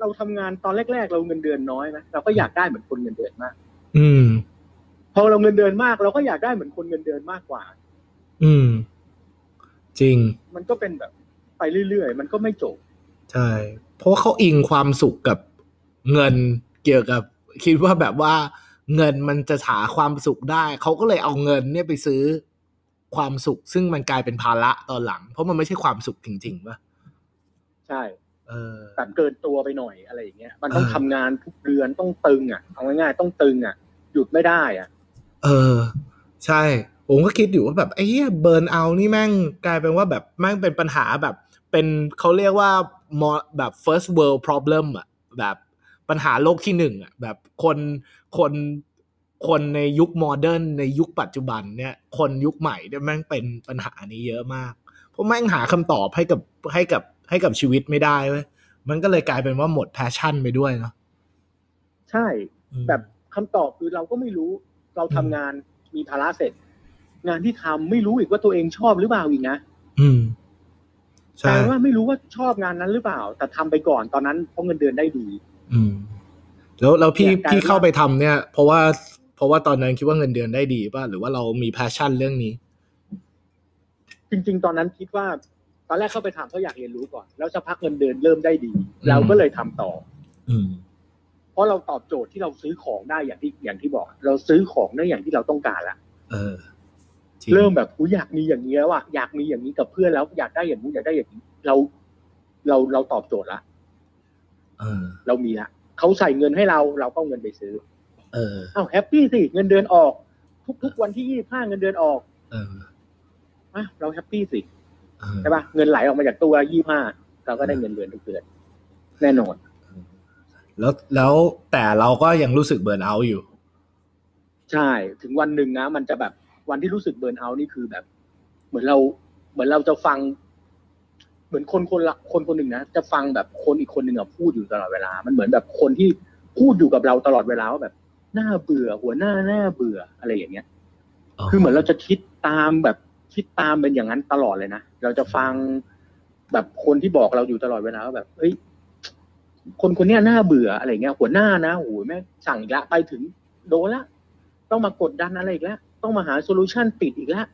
เราก็เราทำงานตอนแรก ๆ เราเงินเดือนน้อยนะเราก็อยากได้เหมือนคนเงินเดือนมาก อืม พอเราเงินเดือนมาก เราก็อยากได้เหมือนคนเงินเดือนมากกว่า อืม จริง มันก็เป็นแบบ ไปเรื่อยๆมันก็ไม่จบใช่เพราะว่าเขาอิงความสุขกับเงินเกี่ยวกับ คิดว่าแบบว่า เงินมันจะหาความสุขได้เขาก็เลยเอาเงินเนี่ยไปซื้อความสุข ซึ่งมันกลายเป็นภาระตอนหลัง เพราะมันไม่ใช่ความสุขจริงๆป่ะใช่เออ แบบเกินตัวไปหน่อยอะไรอย่างเงี้ยมันต้องเออทำงานทุกเดือนต้องตึงอะเอาง่ายๆต้องตึงอะ หยุดไม่ได้อะ เออ ใช่ ผมก็คิดอยู่ว่าแบบไอ้เหี้ยเบิร์นเอานี่แม่งกลายเป็นว่าแบบแม่งเป็นปัญหาแบบ เป็นเขาเรียกว่ามอแบบ first world problem อะแบบปัญหาโลกที่หนึ่งอะแบบคนคนคนในยุคโมเดิร์นในยุคปัจจุบันเนี่ย คนยุคใหม่เนี่ยแม่งเป็นปัญหานี้เยอะมาก เพราะแม่งหาคำตอบให้กับให้กับ ให้กับชีวิตไม่ได้เว้ยมันก็เลยกลายเป็นว่าหมด passion ไปด้วยเนาะใช่อืมแบบคำตอบคือเราก็ไม่รู้ เราทำงานมีภาระเสร็จ งานที่ทำไม่รู้อีกว่าตัวเองชอบหรือเปล่าอีกนะอืมกใช่ลายว่าไม่รู้ว่าชอบงานนั้นหรือเปล่า แต่ทำไปก่อนตอนนั้นเพราะเงินเดือนได้ดี อืม แล้วแล้วพี่เนี่ยกลายพี่เป็นว่าเข้าไปทำเนี่ย เพราะว่าเพราะว่าตอนนั้นคิดว่าเงินเดือนได้ดีป่ะหรือว่าเรามี passion เรื่องนี้ จริง ๆ ตอนนั้นคิดว่า ตอนแรกเข้าไปทำเพราะอยากเรียนรู้ก่อน แล้วสักพักเงินเดือนเริ่มได้ดีอืมเราก็เลยทำต่อ อืมเพราะเราตอบโจทย์ที่เราซื้อของได้อย่างที่อย่างที่บอก เราซื้อของได้อย่างที่เราต้องการละเออจงเริ่มแบบกูอยากมีอย่างนี้แล้วอะอยากมีอย่างนี้กับเพื่อนแล้วอยากได้อย่างนี้อยากได้อย่างนี้ เรา เราเราตอบโจทย์ละเออ เรามีละเขาใส่เงินให้เราเราก็เอาเงินไปซื้อ เอออ้าวแฮปปี้สิเงินเดือนออก ทุกๆวันที่ยี่ห้าเงินเดือนออก เอออะเรา happy สิเออ ใช่ปะเงินไหลออกมาจากตัวยี่ห้าเราก็ได้เงินเดือนทุกเดือนแน่นอน แล้วแล้วแต่เราก็ยังรู้สึก burnout อยู่ ใช่ถึงวันหนึ่งนะ มันจะแบบวันที่รู้สึก burnout นี่คือแบบ เหมือนเรา เหมือนเราจะฟัง เหมือนคนคนละคนคนหนึ่งนะจะฟังแบบคนอีกคนหนึ่งอะพูดอยู่ตลอดเวลา มันเหมือนแบบคนที่พูดอยู่กับเราตลอดเวลาว่าแบบน่าเบื่อ หัวหน้าน่าเบื่ออะไรอย่างเงี้ย คือเหมือนเราจะคิดตามแบบคิดตามเป็นอย่างนั้นตลอดเลยนะ เราจะฟังแบบคนที่บอกเราอยู่ตลอดเวลาว่าแบบเฮ้ย คนคนเนี้ยน่าเบื่ออะไรเงี้ยหัวหน้านะโอ้ยแม่งสั่งอีกแล้วไปถึงโดนละต้องมากดดันอะไรอีกแล้วต้องมาหาโซลูชันปิดอีกแล้ว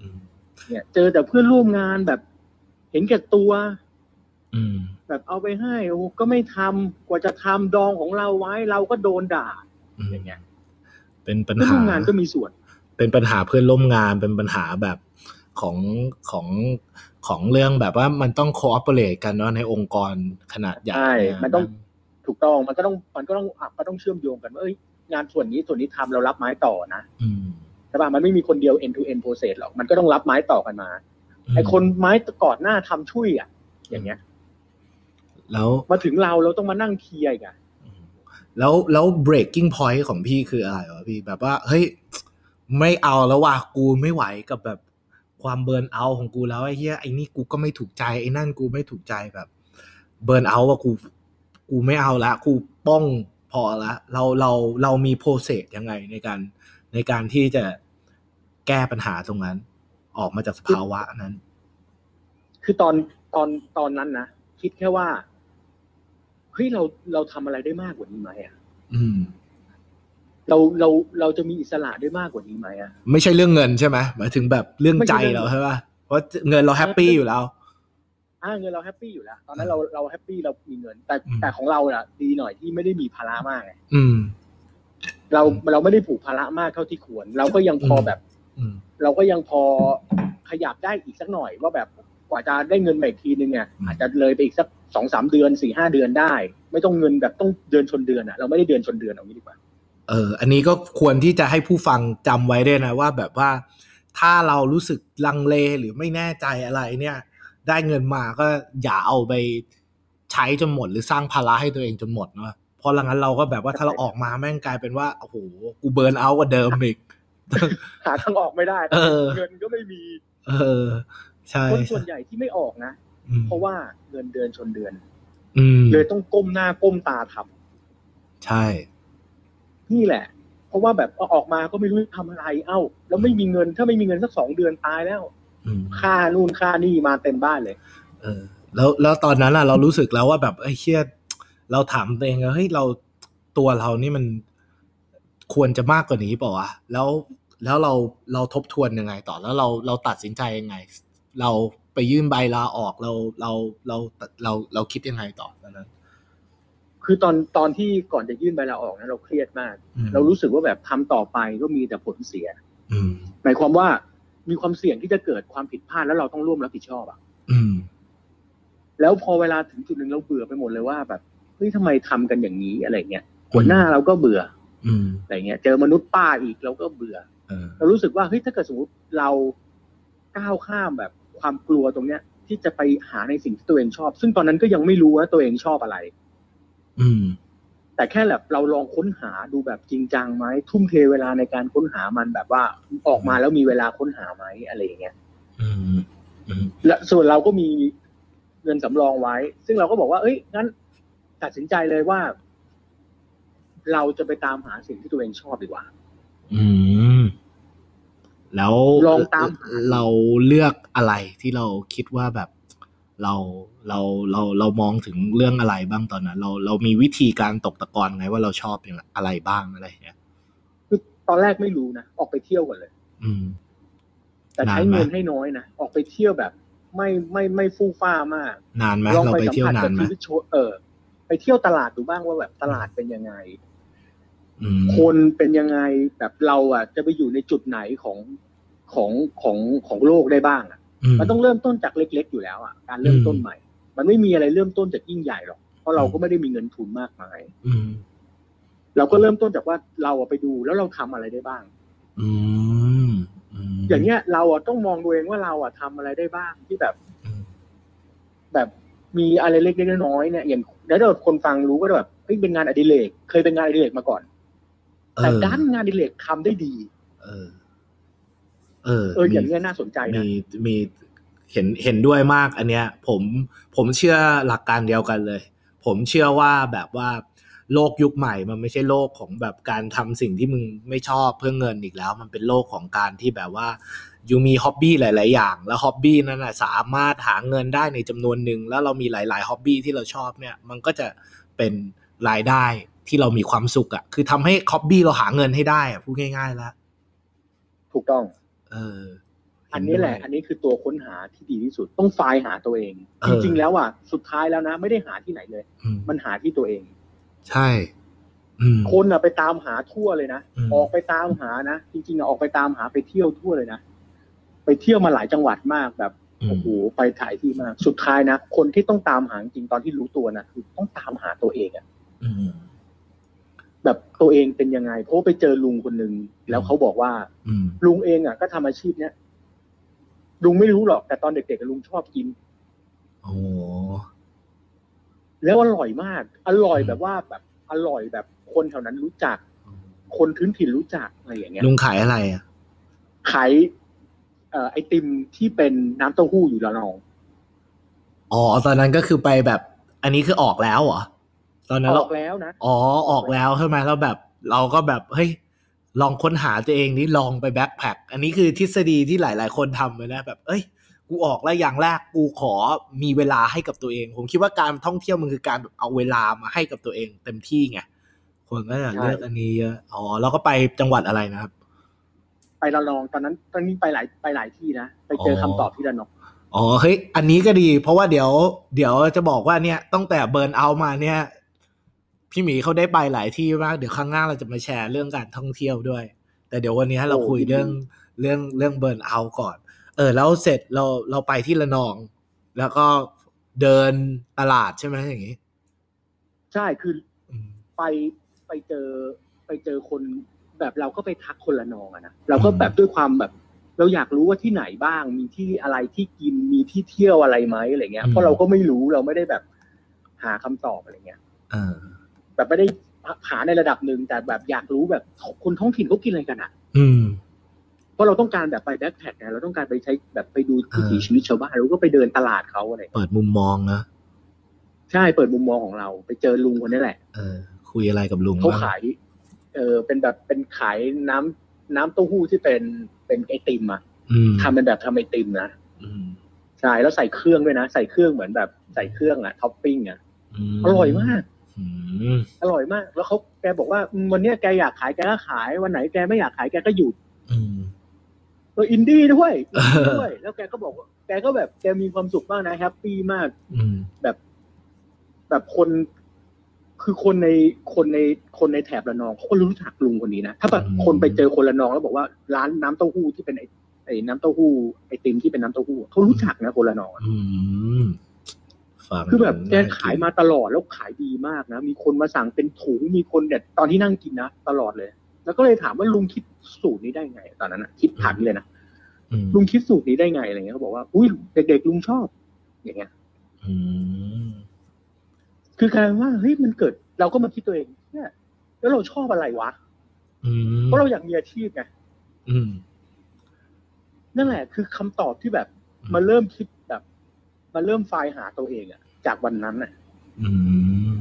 อืมเนี่ย เจอแต่เพื่อนร่วมงานแบบ เห็นแก่ตัวอืมแบบเอาไปให้โอ้ก็ไม่ทำกว่าจะทำดองของเราไว้ เราก็โดนด่าอืมอย่างเงี้ย เป็นปัญเพื่อนหาร่วมงานก็มีส่วน เป็นปัญหาเพื่อนร่วมงานเป็นปัญหาแบบ ของของของเรื่องแบบว่ามันต้อง cooperate กันเนาะในองค์กรขนาดใหญ่ใช่เยมันต้องถูกต้องมันก็ต้องมันก็ต้องอะก็ต้องเชื่อมโยงกันว่าเอ้ยงานส่วนนี้ส่วนนี้ทำเรารับไม้ต่อนะอืมใช่ป่ะมันไม่มีคนเดียว end to end process หรอกมันก็ต้องรับไม้ต่อกันมาอืมไอคนไม้ก่อนหน้าทำช่วยอะ อย่างเงี้ย แล้วมาถึงเราเราต้องมานั่งเคลียร์อีกอะแล้วแล้ว breaking point ของพี่คืออะไรวะพี่แบบว่า เฮ้ย ไม่เอาแล้วว่ะกูไม่ไหวกับแบบ ความเบิร์นเอาของกูแล้วไอ้เหี้ยไอ้นี่กูก็ไม่ถูกใจไอ้นั่นกูไม่ถูกใจแบบ เบิร์นเอาว่ากูกูไม่เอาละกูป้องพอละเราเราเรามีโปรเซสยังไงในการในการที่จะแก้ปัญหาตรงนั้น ออกมาจากสภาวะนั้น คือตอนตอนตอนนั้นนะคิดแค่ว่าเฮ้ยเราเราทำอะไรได้มากกว่านี้ไหมอะ อืม เราเราเราจะมีอิสระได้มากกว่านี้ไหมอะไม่ใช่เรื่องเงินใช่ไหมหมายถึงแบบเรื่องไม่ใจใช่เรื่องเราใช่ป่ะเพราะเงินเราแฮปปี้อยู่แล้วอ่าเงินเราแฮปปี้อยู่แล้วตอนนั้นเราเราแฮปปี้เรามีเงิน แต่อืมแต่ของเราอะ ดีหน่อยที่ไม่ได้มีภาระมากไงอืมเราเราไม่ได้ผูกภาระมากเท่าที่ควร เราก็ยังพออมแบบอืมเราก็ยังพอขยับได้อีกสักหน่อยว่าแบบกว่าจะได้เงินมาอีกทีนึงเนี่ยอืมอาจจะเลยไปอีกสักสองสามเดือนสี่ห้าเดือนได้ ไม่ต้องเงินแบบต้องเดือนชนเดือนอะ เราไม่ได้เดือนชนเดือนเอางี้ดีกว่า เอออันนี้ก็ควรที่จะให้ผู้ฟังจำไว้ด้วยนะว่าแบบว่า ถ้าเรารู้สึกลังเลหรือไม่แน่ใจอะไรเนี่ย ได้เงินมาก็อย่าเอาไปใช้จนหมด หรือสร้างภาระให้ตัวเองจนหมดเนาะเพราะหลังนั้นเราก็แบบว่าถ้าเราออกมาแม่งกลายเป็นว่าโอ้โหกูเบิร์นเอาท์กว่าเดิมอีกหาทางออกไม่ได้เออเงินก็ไม่มี เออ ใช่คนส่วนใหญ่ที่ไม่ออกนะอืมเพราะว่าเงินเดือนชนเดือนอืมเลยต้องก้มหน้าก้มตาทำใช่ นี่แหละ เพราะว่าแบบเอาออกมาก็ไม่รู้จะทำอะไร เอ้า แล้วไม่มีเงินถ้าไม่มีเงินสักสองเดือนตายแล้วอืมค่านู่นค่านี่มาเต็มบ้านเลย เออ แล้วแล้วตอนนั้นอะเรารู้สึกแล้วว่าแบบไอ้ยเครียดเราถามตัวเองว่าเฮ้ยเราตัวเรานี่มันควรจะมากกว่านี้เปล่าวะแล้วแล้วเราเราทบทวนยังไงต่อแล้วเราเราตัดสินใจยังไง เราไปยื่นใบลาออกเราเราเราเราเราคิดยังไงต่อตอนนั้น คือตอนตอนที่ก่อนจะยื่นใบลาออกนะเราเครียดมากอืมเรารู้สึกว่าแบบทำต่อไปก็มีแต่ผลเสียอืมหมายความว่ามีความเสี่ยงที่จะเกิดความผิดพลาดแล้วเราต้องร่วมรับผิดชอบอะอืมแล้วพอเวลาถึงจุดหนึ่งเราเบื่อไปหมดเลยว่าแบบเฮ้ยทำไมทำกันอย่างนี้อะไรเงี้ยหัวหน้าเราก็เบื่ออืมอะไรเงี้ย เจอมนุษย์ป้าอีกเราก็เบื่อเออเรารู้สึกว่าเฮ้ยถ้าเกิดสมมติเราก้าวข้ามแบบความกลัวตรงเนี้ย ที่จะไปหาในสิ่งที่ตัวเองชอบ ซึ่งตอนนั้นก็ยังไม่รู้ว่าตัวเองชอบอะไร อืม แต่แค่แบบเราลองค้นหาดูแบบจริงจังไหมทุ่มเทเวลาในการค้นหามันแบบว่าออกมาแล้วมีเวลาค้นหาไหมอะไรอย่างเงี้ยอืมอืมและส่วนเราก็มีเงินสำรองไว้ ซึ่งเราก็บอกว่า เอ้ยงั้น ตัดสินใจเลยว่า เราจะไปตามหาสิ่งที่ตัวเองชอบดีกว่า อืม แล้วลองตามหาเราเลือกอะไรที่เราคิดว่าแบบ เราเราเราเรามองถึงเรื่องอะไรบ้างตอนนั้น เราเรามีวิธีการตกตะกอนไงว่าเราชอบอย่างอะไรบ้างอะไรอย่างเงี้ยคือตอนแรกไม่รู้นะออกไปเที่ยวก่อนเลย อืม แต่ใช้นานไหมเงินให้น้อยนะออกไปเที่ยวแบบ ไม่ไม่ไม่ฟู่ฟ้ามาก นานไหมลองเราไปไปสัมเที่ยวผัสนากับนไหมชีวิตโชเออ ไปเที่ยวตลาดดูบ้างว่าแบบตลาดเป็นยังไงอืมคนเป็นยังไงแบบเราอะ จะไปอยู่ในจุดไหนของของของของโลกได้บ้างอะ มันต้องเริ่มต้นจากเล็ก ๆ อยู่แล้วอะการเริ่มต้นอืมใหม่ มันไม่มีอะไรเริ่มต้นจากยิ่งใหญ่หรอก เพราะเราก็ไม่ได้มีเงินทุนมากมายอืมเราก็เริ่มต้นจากว่าเราอะไปดูแล้วเราทำอะไรได้บ้างอืมอืมอย่างเงี้ย เราอะต้องมองตัวเองว่าเราอะทำอะไรได้บ้างที่แบบอืมแบบมีอะไรเล็กๆน้อยๆเนี่ยอย่างแล้วถ้าคนฟังรู้ก็แบบเฮ้ยเป็นงานอดิเรกเคยเป็นงานอดิเรกมาก่อน แต่ด้านงานอดิเรกทำได้ดี เออ เออเออมีอย่างเงี้ยน่าสนใจนะมีมีเห็นเห็นด้วยมากอันเนี้ย ผมผมเชื่อหลักการเดียวกันเลย ผมเชื่อว่าแบบว่าโลกยุคใหม่มันไม่ใช่โลกของแบบการทำสิ่งที่มึงไม่ชอบเพื่อเงินอีกแล้ว มันเป็นโลกของการที่แบบว่ายูมีฮ็อบบี้หลาย ๆ อย่าง แล้วฮ็อบบี้นั้นนะสามารถหาเงินได้ในจำนวนหนึ่งแล้วเรามีหลาย ๆ ฮ็อบบี้ที่เราชอบเนี่ย มันก็จะเป็นรายได้ที่เรามีความสุขอะคือทำให้ฮ็อบบี้เราหาเงินให้ได้อะพูดง่าย ๆ แล้ว ถูกต้อง เออ อันนี้แหละเด้วยอันนี้คือตัวค้นหาที่ดีที่สุด ต้องไฟล์หาตัวเองเอจอริงๆแล้วอะสุดท้ายแล้วนะ ไม่ได้หาที่ไหนเลยอืมมันหาที่ตัวเอง ใช่อืมคนอะไปตามหาทั่วเลยนะอืมออกไปตามหานะ จริงๆอะออกไปตามหาไปเที่ยวทั่วเลยนะ ไปเที่ยวมาหลายจังหวัดมากแบบอืโอ้มโหไปถ่ายที่มาก สุดท้ายนะ คนที่ต้องตามหาจริงๆตอนที่รู้ตัวนะคือต้องตามหาตัวเองอะอืม แบบตัวเองเป็นยังไง เพราะว่าไปเจอลุงคนหนึ่งแล้วเขาบอกว่าอืมลุงเองอะ ก็ทำอาชีพเนี้ยลุงไม่รู้หรอก แต่ตอนเด็กๆลุงชอบกินโอ้แล้วอร่อยมาก อร่อยอืมแบบว่าแบบอร่อยแบบคนแถวนั้นรู้จัก คนพื้นถิ่นรู้จักอะไรอย่างเงี้ยลุงขายอะไรอะขายเอ่อไอติมที่เป็นน้ำเต้าหู้อยู่ละนอง อ๋อ ตอนนั้นก็คือไปแบบ อันนี้คือออกแล้วเหรอ ตอนนั้นอเราอกแล้วนะอ๋อออกแล้วใช่ไหมแล้วแบบเราก็แบบเฮ้ยลองค้นหาตัวเองนี่ลองไปแบ็คแพคอันนี้คือทฤษฎีที่หลาย ๆ คนทำเลยนะแบบ เอ้ย กูออกแล้วอย่างแรกกูขอมีเวลาให้กับตัวเอง ผมคิดว่าการท่องเที่ยวมันคือการแบบเอาเวลามาให้กับตัวเองเต็มที่ไงคนก็จะเลือกอันนี้เยอะอ๋อแล้วก็ไปจังหวัดอะไรนะครับ ไปละนองตอนนั้นตอนนี้ไปหลายไปหลายที่นะไปเจออคำตอบที่ละนองอ๋อเฮ้ยอันนี้ก็ดี เพราะว่าเดี๋ยว เดี๋ยวจะบอกว่าเนี่ยตั้งแต่เบิร์นเอาท์มาเนี่ย พี่หมีเขาได้ไปหลายที่มาก เดี๋ยวข้างหน้าเราจะมาแชร์เรื่องการท่องเที่ยวด้วย แต่เดี๋ยววันนี้เราคุยเรื่องเรื่องเรื่องเบิร์นเอาท์ก่อน เออ แล้วเสร็จเราเราไปที่ละนอง แล้วก็เดินตลาดใช่ไหมอย่างนี้ ใช่คืออืมไปไปเจอไปเจอคนแบบเราก็ไปทักคนละนองอะนะเราก็แบบด้วยความแบบ เราอยากรู้ว่าที่ไหนบ้าง มีที่อะไรที่กินมีที่เที่ยวอะไรไหมอะไรเงี้ยเพราะเราก็ไม่รู้เราไม่ได้แบบหาคำตอบอะไรเงี้ยเออ แบบไม่ได้หาในระดับหนึ่งแต่แบบอยากรู้แบบคนท้องถิ่นเขากินอะไรกันอะ อืมเพราะเราต้องการแบบไปแบ็คแพคไงเราต้องการไปใช้แบบไปดูวิถีเออชีวิตชาวบ้านเราก็ไปเดินตลาดเขาอะไรเปิดมุมมองนะใช่เปิดมุมมองของเรา ไปเจอลุงคนนี้แหละ เออ คุยอะไรกับลุงเขาบ้างขาย เออเป็นแบบเป็นขายน้ำน้ำเต้าหู้ที่เป็นเป็นไอติมอะอืมทำเป็นแบบทำไอติมนะอืมใช่แล้วใส่เครื่องด้วยนะใส่เครื่องเหมือนแบบใส่เครื่องอะท็อปปิ้งอะมอร่อยมาก อืมอร่อยมาก แล้วเขาแกบอกว่าอืมวันเนี้ยแกอยากขายแกก็ขาย วันไหนแกไม่อยากขายแกก็หยุดอืมเอออินดี้ด้วยเอออินดี้ด้วย แล้วแกก็บอกว่าแกก็แบบแกมีความสุขมากนะ happy มากอืมแบบแบบคนคือคนในคนในคนในแถบระนองเขาก็รู้จักลุงคนนี้นะถ้าแบบอืมคนไปเจอคนระนองแล้วบอกว่าร้านน้ำเต้าหู้ที่เป็นไอ้ไอ้น้ำเต้าหู้ไอติมที่เป็นน้ำเต้าหู้เขารู้จักนะคนระนองอะอืม ฟังคือแบบแกน่ขายมาตลอดแล้วขายดีมากนะ มีคนมาสั่งเป็นถุงมีคนเนี่ยตอนที่นั่งกินนะตลอดเลย แล้วก็เลยถามว่าลุงคิดสูตรนี้ได้ไง ตอนนั้นนะคิดถามนี้เลยนะอืมลุงคิดสูตรนี้ได้ไงอะไรเงี้ยเขาบอกว่าอุ้ยเด็กๆลุงชอบ อย่างเงี้ยอืมคือการว่าเฮ้ยมันเกิด เราก็มาคิดตัวเองเนี่ยแล้วเราชอบอะไรวะอืมเพราะเราอยากมีอาชีพไงอืมนั่นแหละ คือคำตอบที่แบบมาเริ่มคิดแบบ มาเริ่มไฟล์หาตัวเองอะจากวันนั้นน่ะอืม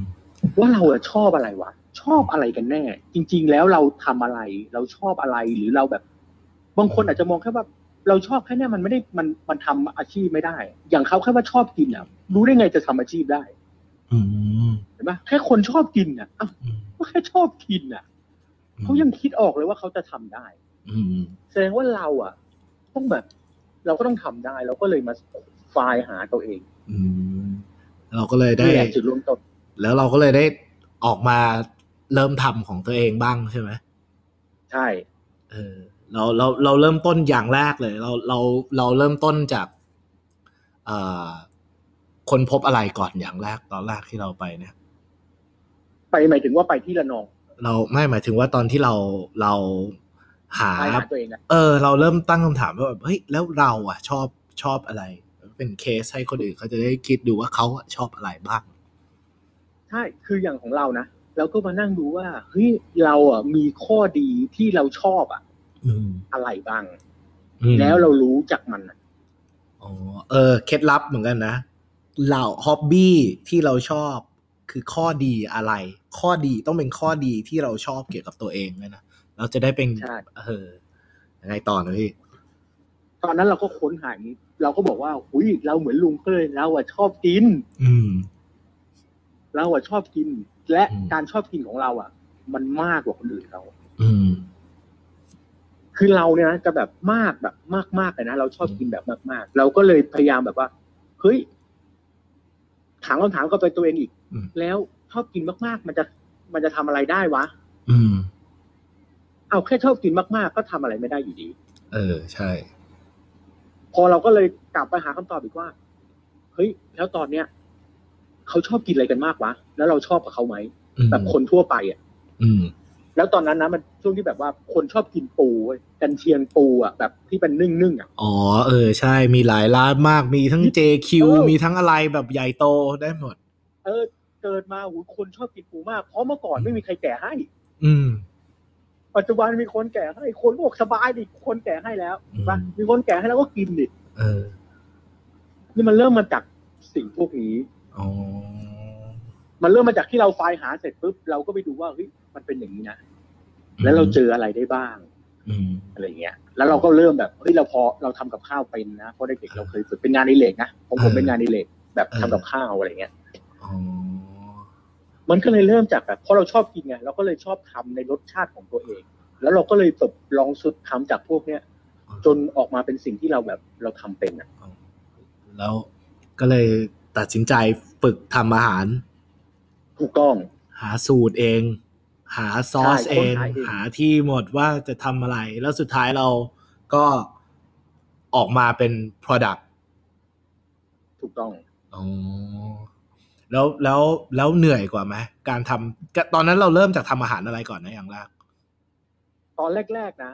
ว่าเราอะชอบอะไรวะชอบอะไรกันแน่ จริง ๆ แล้วเราทำอะไร เราชอบอะไรหรือเราแบบ บางคนอาจจะมองแค่ว่า เราชอบแค่เนี้ยมันไม่ได้มันมันทำอาชีพไม่ได้ อย่างเขาแค่ว่าชอบกินอะรู้ได้ไงจะทำอาชีพได้อืมเห็นไหมแค่คนชอบกินอะอ้าวอืมก็แค่ชอบกินอะเขายังคิดออกเลยว่าเขาจะทำได้ อืมแสดงว่าเราอะ ต้องแบบ เราก็ต้องทำได้ เราก็เลยมา ไฟล์หาตัวเอง อืมเราก็เลยได้นี่แหละจุดเริ่มต้นแล้วเราก็เลยได้ออกมาเริ่มทำของตัวเองบ้างใช่ไหมใช่ เออ เราเราเราเริ่มต้นอย่างแรกเลย เราเราเราเริ่มต้นจากเอ่อคนพบอะไรก่อนอย่างแรกตอนแรกที่เราไปเนี่ย ไปหมายถึงว่าไปที่ระนอง เราไม่หมายถึงว่าตอนที่เราเราหาไปหาตัวเองอะเออ เราเริ่มตั้งคำถามว่าแบบเฮ้ยแล้วเราอะ ชอบชอบอะไร เป็นเคสให้คนอื่นเขาจะได้คิดดูว่าเขาอะชอบอะไรบ้าง ใช่คืออย่างของเรานะเราก็มานั่งดูว่าเฮ้ยเราอะมีข้อดีที่เราชอบอะอืมอะไรบ้างอืมแล้วเรารู้จักมันอะอ๋อเออเคล็ดลับเหมือนกันนะเราฮ็อบบี้ที่เราชอบคือข้อดีอะไร ข้อดีต้องเป็นข้อดีที่เราชอบเกี่ยวกับตัวเองเลยนะเราจะได้เป็นใช่เออยังไงต่อนะพี่ ตอนนั้นเราก็ค้นหาอย่างนี้เราก็บอกว่าหุยเราเหมือนลุงก็เลยเราอะชอบกิน อืมเราอะชอบกิน และอืมการชอบกินของเราอะมันมากกว่าคนอื่นเขาอืมคือเราเนี่ยนะจะแบบมากแบบมากมากๆเลยนะเราชอบกินแบบมาก ๆ เราก็เลยพยายามแบบว่าเฮ้ยถามคำถามก็ไปตัวเองอีกอืมแล้วชอบกินมากๆ มันจะมันจะทำอะไรได้วะ อืม เอาแค่ชอบกินมากๆ ก็ทำอะไรไม่ได้อยู่ดี เออ ใช่ พอเราก็เลยกลับไปหาคำตอบอีกว่า เฮ้ย แล้วตอนเนี้ยเขาชอบกินอะไรกันมากวะ แล้วเราชอบกับเขาไหมอืมแบบคนทั่วไปอะ อืม แล้วตอนนั้นนะมันช่วงที่แบบว่าคนชอบกินปูเว้ยกันเชียงปูอะแบบที่เป็นนึ่งนึ่งๆอะ อ๋อเออใช่ มีหลายร้านมาก มีทั้ง JQ เออมีทั้งอะไรแบบใหญ่โตได้หมด เออเกิดมาหูคนชอบกินปูมาก เพราะเมื่อก่อนไม่มีใครแก่ให้ อืม ปัจจุบันมีคนแก่ให้คนก็บอกสบายดิคนแก่ให้แล้วอืมปะมีคนแก่ให้แล้วก็กินดิเออ นี่มันเริ่มมาจากสิ่งพวกนี้อ๋อมันเริ่มมาจากที่เราไฟล์หาเสร็จปุ๊บเราก็ไปดูว่าเฮ้ยมันเป็นอย่างนี้นะแล้วเราเจออะไรได้บ้างอืมอะไรเงี้ย แล้วเราก็เริ่มแบบเฮ้ยเราพอเราทำกับข้าวเป็นนะเพราะเด็กๆเราเคยฝึกเป็นงานอดิเรกนะของผมเออเป็นงานอดิเรกแบบเออทำกับข้าวอะไรเงี้ยอ๋อ มันก็เลยเริ่มจากแบบเพราะเราชอบกินไงเราก็เลยชอบทำในรสชาติของตัวเอง แล้วเราก็เลยแบบลองสุดทำจากพวกเนี้ยจนออกมาเป็นสิ่งที่เราแบบเราทำเป็นอะแล้วก็เลยตัดสินใจฝึกทำอาหารถูกต้องหาสูตรเอง หาซอสใช่เองค้นหาเอง หาที่หมดว่าจะทำอะไร แล้วสุดท้ายเราก็ออกมาเป็น product ถูกต้องอ๋อ แล้วแล้วแล้วเหนื่อยกว่าไหมการทำก็ตอนนั้นเราเริ่มจากทำอาหารอะไรก่อนนะอย่างแรกตอนแรก ๆ นะ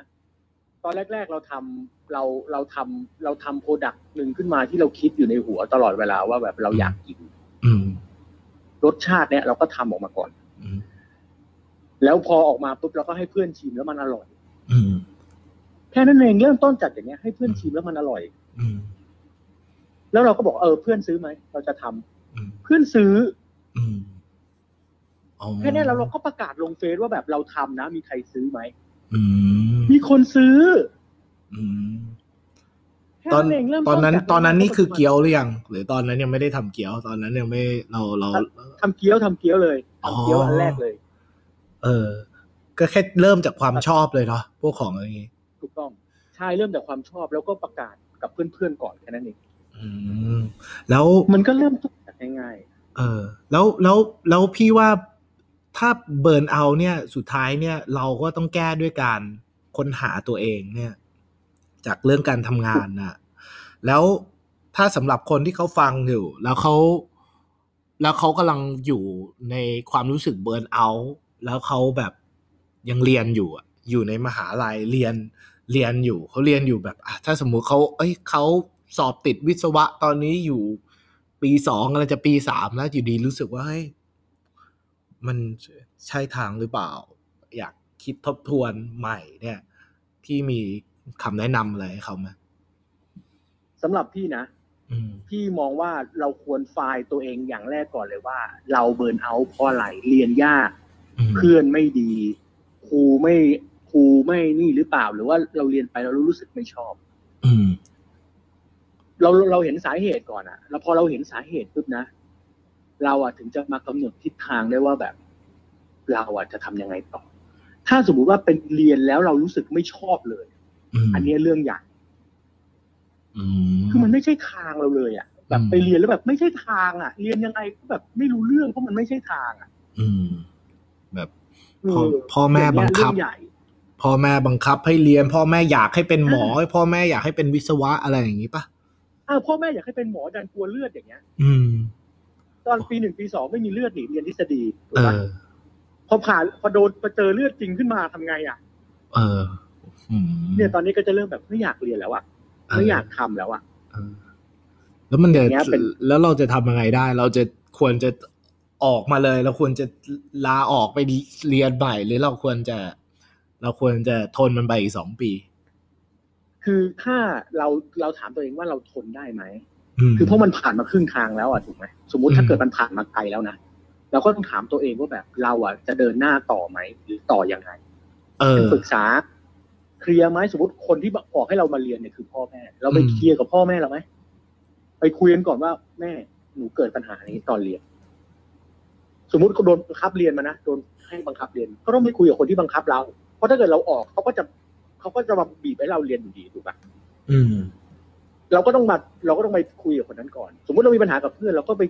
ตอนแรก ๆ เราทำเราเราทำเราทำโปรดักต์หนึ่งขึ้นมาที่เราคิดอยู่ในหัวตลอดเวลาว่าแบบเราอยากกินอืมรสชาติเนี้ยเราก็ทำออกมาก่อนอืมแล้วพอออกมาปุ๊บเราก็ให้เพื่อนชิมแล้วมันอร่อยอืมแค่นั้นเองเริ่มต้นจากอย่างเงี้ยให้เพื่อนชิมแล้วมันอร่อยอืมแล้วเราก็บอกเออเพื่อนซื้อไหมเราจะทำอืม เพื่อนซื้ออืมอ๋อแค่เนี้ยเราเราก็ประกาศลงเฟซว่าแบบเราทำนะ มีใครซื้อไหมอืมมีคนซื้ออืมแค่ตอนนั้นเองเริ่มตอนนั้นจากตอนนั้นนี่คือปัจจุบัเกี๊ยวหรือยังหรือตอนนั้นยังไม่ได้ทำเกี๊ยวตอนนั้นยังไม่เราเราทำเกี๊ยวทำเกี๊ยวเลยทำเกี๊ยวอ๋ออัอันแรกเลย เออ ก็แค่เริ่มจากความชอบเลยเนาะพวกของอะไรอย่างงี้ถูกต้องใช่เริ่มจากความชอบแล้วก็ประกาศกับเพื่อนๆก่อนแค่นั้นเองอืมแล้วมันก็เริ่มต้นจาก ง่ายเออ แล้วแล้วแล้วพี่ว่าถ้าเบิร์นเอาเนี่ย สุดท้ายเนี่ย เราก็ต้องแก้ด้วยการค้นหาตัวเองเนี่ย จากเรื่องการทำงานนะแล้วถ้าสำหรับคนที่เขาฟังอยู่ แล้วเขาแล้วเขากำลังอยู่ในความรู้สึกเบิร์นเอา แล้วเขาแบบยังเรียนอยู่อะอยู่ในมหาลัยเรียนเรียนอยู่เขาเรียนอยู่แบบอะถ้าสมมุติเขาเอ้ยเขาสอบติดวิศวะตอนนี้อยู่ ปีสองอะไรจะปีสามแล้วอยู่ดีรู้สึกว่าเฮ้ยมันใช่ทางหรือเปล่า อยากคิดทบทวนใหม่เนี่ยพี่มีคำแนะนำอะไรให้เขาไหมๆสำหรับพี่นะอืมพี่มองว่าเราควรไฟล์ตัวเองอย่างแรกก่อนเลยว่า เราเบิร์นเอาท์เพราะอะไรเรียนยากอืมเพื่อนไม่ดี ครูไม่ครูไม่นี่หรือเปล่า หรือว่าเราเรียนไปเรารู้สึกไม่ชอบอืม เราเราเห็นสาเหตุก่อนอะแล้วพอเราเห็นสาเหตุปุ๊บนะ เราอะถึงจะมากำหนดทิศทางได้ว่าแบบ เราอะจะทำยังไงต่อ ถ้าสมมุติว่าเป็นเรียนแล้วเรารู้สึกไม่ชอบเลยอืมอันเนี้ยเรื่องใหญ่อืมคือมันไม่ใช่ทางเราเลยอะแบบอืมไปเรียนแล้วแบบไม่ใช่ทางอะเรียนยังไงก็แบบไม่รู้เรื่องเพราะมันไม่ใช่ทางอะอืม แบบเอพ่ออพ่อแม่บังคับเรื่องใหญ่พ่อแม่บังคับให้เรียน พ่อแม่อยากให้เป็นหมอพ่อแม่อยากให้เป็นวิศวะอะไรอย่างนี้ปะ อ้าวพ่อแม่อยากให้เป็นหมอดันกลัวเลือดอย่างเงี้ย อืม ตอนปีหนึ่งปีสองไม่มีเลือดหนีเรียนทฤษฎีถูกเอปะอพอผ่านพอโดนพอเจอเลือดจริงขึ้นมาทำไงอะ เอออืมเนี่ยตอนนี้ก็จะเริ่มแบบไม่อยากเรียนแล้วอะไม่อยากทำแล้วอะเออแล้วมันจะอย่างเงี้ยเป็นแล้วเราจะทำยังไงได้ เราจะควรจะออกมาเลยเราควรจะลาออกไปเรียนใหม่หรือเราควรจะ เราควรจะทนมันไปอีกสองปี คือถ้าเราเราถามตัวเองว่าเราทนได้ไหมมคือเพราะมันผ่านมาครึ่งทางแล้วอะถูกไหมสมมุติถ้าอืมเกิดมันผ่านมาไกลแล้วนะเราก็ต้องถามตัวเองว่าแบบเราอะจะเดินหน้าต่อไหมหรือต่อยังไงเออปรึกษาเคลียร์ไหมสมมติคนที่บอกให้เรามาเรียนเนี่ยคือพ่อแม่ เราไปอืมเคลียร์กับพ่อแม่เราไหมไปคุยกันก่อนว่าแม่หนูเกิดปัญหานี้ตอนเรียน สมมุติเขาโดนบังคับเรียนมานะโดนให้บังคับเรียน ก็ต้องไปคุยกับคนที่บังคับเรา เพราะถ้าเกิดเราออกเขาก็จะ เขาก็จะมาบีบให้เราเรียนอยู่ดีถูกปะอืม เราก็ต้องมา เราก็ต้องไปคุยกับคนนั้นก่อน สมมติเรามีปัญหากับเพื่อนเราก็ไป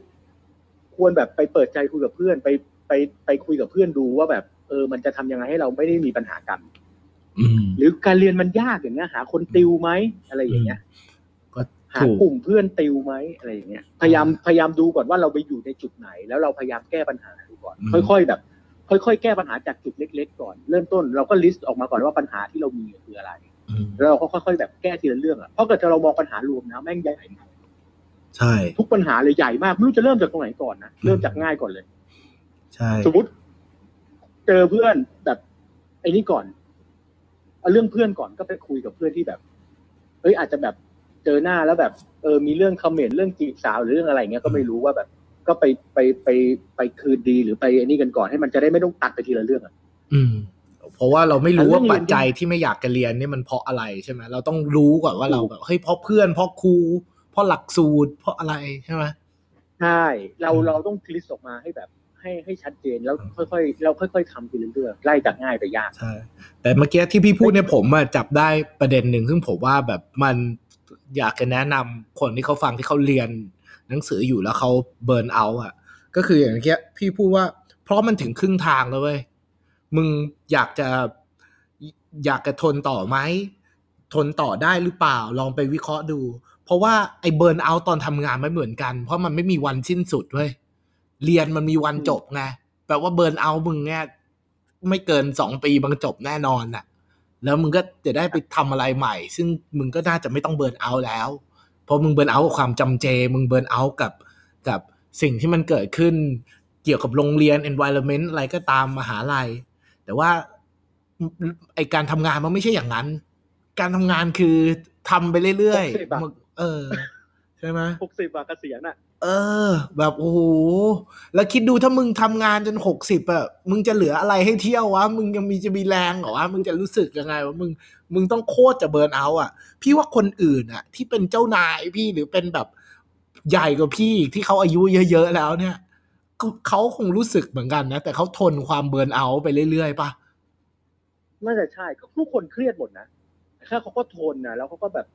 ควรแบบไปเปิดใจคุยกับเพื่อน ไปไปไปคุยกับเพื่อนดูว่าแบบ เออ มันจะทำยังไงให้เราไม่ได้มีปัญหากันอืมหรือการเรียนมันยากอย่างเงี้ย หาคนติวไหมอะไรอย่างเงี้ยก็หาถูกกลุ่มเพื่อนติวไหมอะไรอย่างเงี้ย พยายามพยายามดูก่อนว่าเราไปอยู่ในจุดไหน แล้วเราพยายามแก้ปัญหาดูก่อน ค่อย ๆ แบบ ค่อยๆ แก้ปัญหาจากจุดเล็ก ๆ ก่อน เริ่มต้นเราก็ลิสต์ออกมาก่อนว่าปัญหาที่เรามีคืออะไรอืมแล้วเราก็ค่อยๆ แบบแก้ทีละเรื่องอะ เพราะเกิดเรามองปัญหารวมนะแม่งใหญ่มากใช่ ทุกปัญหาเลยใหญ่มากไม่รู้จะเริ่มจากตรงไหนก่อนนะ เริ่มจากง่ายก่อนเลย ใช่ สมมติ เจอเพื่อนแบบไอ้นี่ก่อน เอาเรื่องเพื่อนก่อนก็ไปคุยกับเพื่อนที่แบบเฮ้ยอาจจะแบบเจอหน้าแล้วแบบ เออมีเรื่องคอมเมนต์เรื่องจีบสาวหรือเรื่องอะไรเงี้ยก็ไม่รู้ว่าแบบ ก็ไปไปไปไปคืนดีหรือไปไอ้นี่กันก่อนให้มันจะได้ไม่ต้องตัดไปทีละเรื่องอะอืม เพราะว่าเราไม่รู้ว่าอันเรื่องเรีปัยจนจัยที่ไม่อยากจะเรียนเนี่ยมันเพราะอะไรใช่ไหมเราต้องรู้ก่อนว่าเราแบบเฮ้ยเพราะเพื่อนเพราะครูเพราะหลักสูตร เพราะอะไรใช่ไหมใช่เราอืมเราต้องคลิสออกมาให้แบบให้ให้ชัดเจนแล้วค่อยๆเราค่อย ๆทำทีละเรื่องไล่จากง่ายไปยากใช่แต่เมื่อกี้ที่พี่พูดเนี่ยผมอะจับได้ประเด็นหนึ่งซึ่งผมว่าแบบมันอยากจะแนะนำคนที่เขาฟังที่เขาเรียน หนังสืออยู่แล้วเขาเบิร์นเอาท์อะ ก็คืออย่างเงี้ยพี่พูดว่า เพราะมันถึงครึ่งทางแล้วเว้ยมึงอยากจะอยากจะทนต่อไหมทนต่อได้หรือเปล่าลองไปวิเคราะห์ดู เพราะว่าไอ้เบิร์นเอาตอนทำงานไม่เหมือนกัน เพราะมันไม่มีวันสิ้นสุดเว้ยเรียนมันมีวันจบไงแปลว่าเบิร์นเอามึงเนี่ยไม่เกินสองปีบางจบแน่นอนน่ะ แล้วมึงก็จะได้ไปทำอะไรใหม่ ซึ่งมึงก็น่าจะไม่ต้องเบิร์นเอาแล้ว เพราะมึงเบิร์นเอาท์กับความจำเจ มึงเบิร์นเอาท์กับกับสิ่งที่มันเกิดขึ้นเกี่ยวกับโรงเรียน environment อะไรก็ตามมหาลัย แต่ว่าไอการทำงานมันไม่ใช่อย่างนั้น การทำงานคือทำไปเรื่อยหกสิบอะๆมันเออ ใช่ไหมหกสิบอะเกษียณอะเออ แบบโอ้โหแล้วคิดดูถ้ามึงทำงานจนหกสิบอะมึงจะเหลืออะไรให้เที่ยววะ มึงยังมีจะมีแรงเหรอวะ มึงจะรู้สึกยังไงวะ มึง มึงต้องโคตรจะเบิร์นเอาท์อะ พี่ว่าคนอื่นอะ ที่เป็นเจ้านายพี่หรือเป็นแบบใหญ่กว่าพี่อีกที่เขาอายุเยอะๆแล้วเนี่ยก็เขาคงรู้สึกเหมือนกันนะ แต่เขาทนความเบิร์นเอาท์ไปเรื่อยๆป่ะน่าจะใช่ก็ทุกคนเครียดหมดนะแค่เขาก็ทนนะแล้วเขาก็แบบ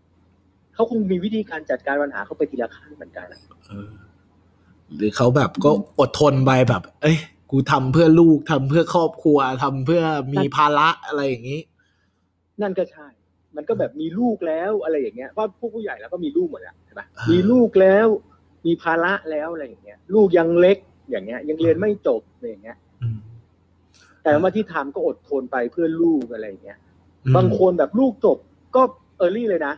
เขาคงมีวิธีการจัดการปัญหาเขาไปทีละขั้นเหมือนกันอะเออหรือเขาแบบก็อดทนไปแบบ เอ้ย กูทำเพื่อลูกทำเพื่อครอบครัวทำเพื่อมีภาระอะไรอย่างนี้ นั่นก็ใช่ มันก็แบบมีลูกแล้วอะไรอย่างเงี้ยเพราะพวกผู้ใหญ่แล้วก็มีลูกหมดแล้วใช่ปะอ่ามีมีลูกแล้ว มีภาระแล้วอะไรอย่างเงี้ย ลูกยังเล็กอย่างเงี้ย ยังเรียนไม่จบอะไรอย่างเงี้ยอืมแต่ว่าที่ทำก็อดทนไปเพื่อลูกอะไรอย่างเงี้ยอืมบางคนแบบลูกจบก็เออร์ลี่เลยนะ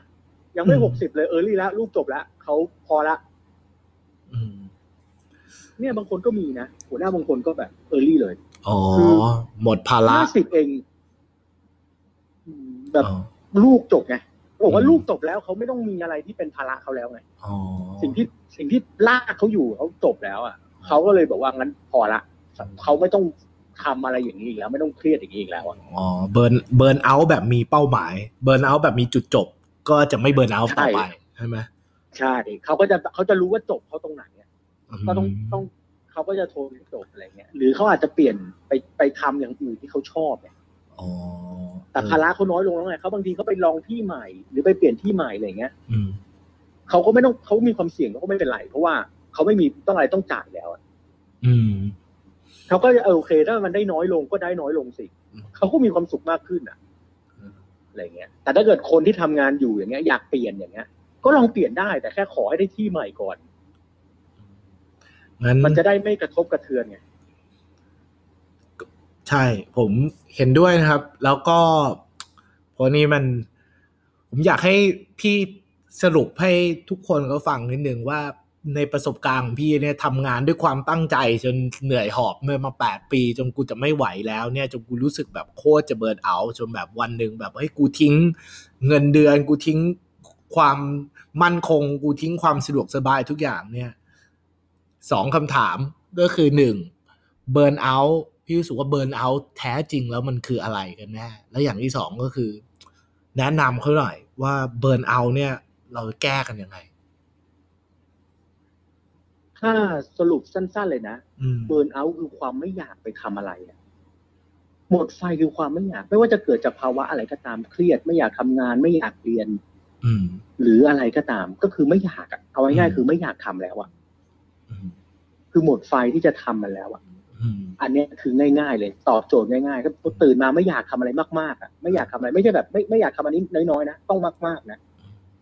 ยังไม่อืมหกสิบเลยเออร์ลี่แล้วลูกจบแล้วเขาพอละอืมเนี่ยบางคนก็มีนะหัวหน้าบางคนก็แบบ early เลย อ๋อคือหมดภาระห้าสิบเองอืม แบบอ๋อลูกจบไงบอกว่าอืมลูกจบแล้วเขาไม่ต้องมีอะไรที่เป็นภาระเขาแล้วไงอ๋อสิ่งที่สิ่งที่ลากเขาอยู่เขาจบแล้วอะเขาก็เลยบอกว่างั้นพอละเขาไม่ต้องทำอะไรอย่างนี้อีกแล้วไม่ต้องเครียดอย่างนี้อีกแล้วอะอ๋อ burn burnout แบบมีเป้าหมาย burnout แบบมีจุดจบ ก็จะไม่ burnout ต่อไปใช่ไหมใช่เขาก็จะเขาจะรู้ว่าจบเขาตรงไหนอะมก็ต้องต้องเขาก็จะโทรจบอะไรเงี้ยหรือเขาอาจจะเปลี่ยนไปไปทำอย่างอื่นที่เขาชอบเนี่ยอ๋อ แต่ภาระเขาน้อยลงแล้วไงเขาบางทีเขาไปลองที่ใหม่ หรือไปเปลี่ยนที่ใหม่อะไรเงี้ยอืมเขาก็ไม่ต้องเขามีความเสี่ยงเขาก็ไม่เป็นไร เพราะว่าเขาไม่มีต้องอะไรต้องจ่ายแล้วอะอืมเขาก็จะเออโอเค ถ้ามันได้น้อยลงก็ได้น้อยลงสิอืมเขาก็มีความสุขมากขึ้นอะอะไรเงี้ย แต่ถ้าเกิดคนที่ทำงานอยู่อย่างเงี้ย อยากเปลี่ยนอย่างเงี้ย ก็ลองเปลี่ยนได้แต่แค่ขอให้ได้ที่ใหม่ก่อนงั้นมันจะได้ไม่กระทบกระเทือนไง ใช่ผมเห็นด้วยนะครับ แล้วก็พราะนี้มัน ผมอยากให้พี่สรุปให้ทุกคนเขาฟังนิดนึงว่าในประสบการณ์ของพี่เนี่ยทำงานด้วยความตั้งใจจนเหนื่อยหอบเมื่อมาแปดปี จนกูจะไม่ไหวแล้วเนี่ยจนกูรู้สึกแบบโคตรจะเบิร์นเอาท์จนแบบวันหนึ่งแบบเฮ้ยกูทิ้ง เงินเดือนกูทิ้งความมั่นคงกูทิ้งความสะดวกสบายทุกอย่างเนี่ยสองคำถามก็คือหนึ่งเบิร์นเอาท์ พี่รู้สึกว่าเบิร์นเอาท์แท้จริงแล้วมันคืออะไรกันแน่แล้วอย่างที่สองก็คือ แนะนำเขาหน่อยว่าเบิร์นเอาท์เนี่ย เราแก้กันยังไง ถ้าสรุปสั้น ๆเลยนะอืมเบิร์นเอาท์คือความไม่อยากไปทำอะไรอะหมดไฟคือความไม่อยาก ไม่ว่าจะเกิดจากภาวะอะไรก็ตามเครียด ไม่อยากทำงาน ไม่อยากเรียนอืมหรืออะไรก็ตาม ก็คือไม่อยากอะเอาง่ายอืมๆคือไม่อยากทำแล้วอะอืมคือหมดไฟที่จะทำมันแล้วอะ อืมอันเนี้ยคือง่ายๆ เลยตอบโจทย์ง่ายๆก็ตื่นมาไม่อยากทำอะไรมากๆอะไม่อยากทำอะไรไม่ใช่แบบไม่ไม่อยากทำอันนี้น้อยๆนะต้องมากๆนะ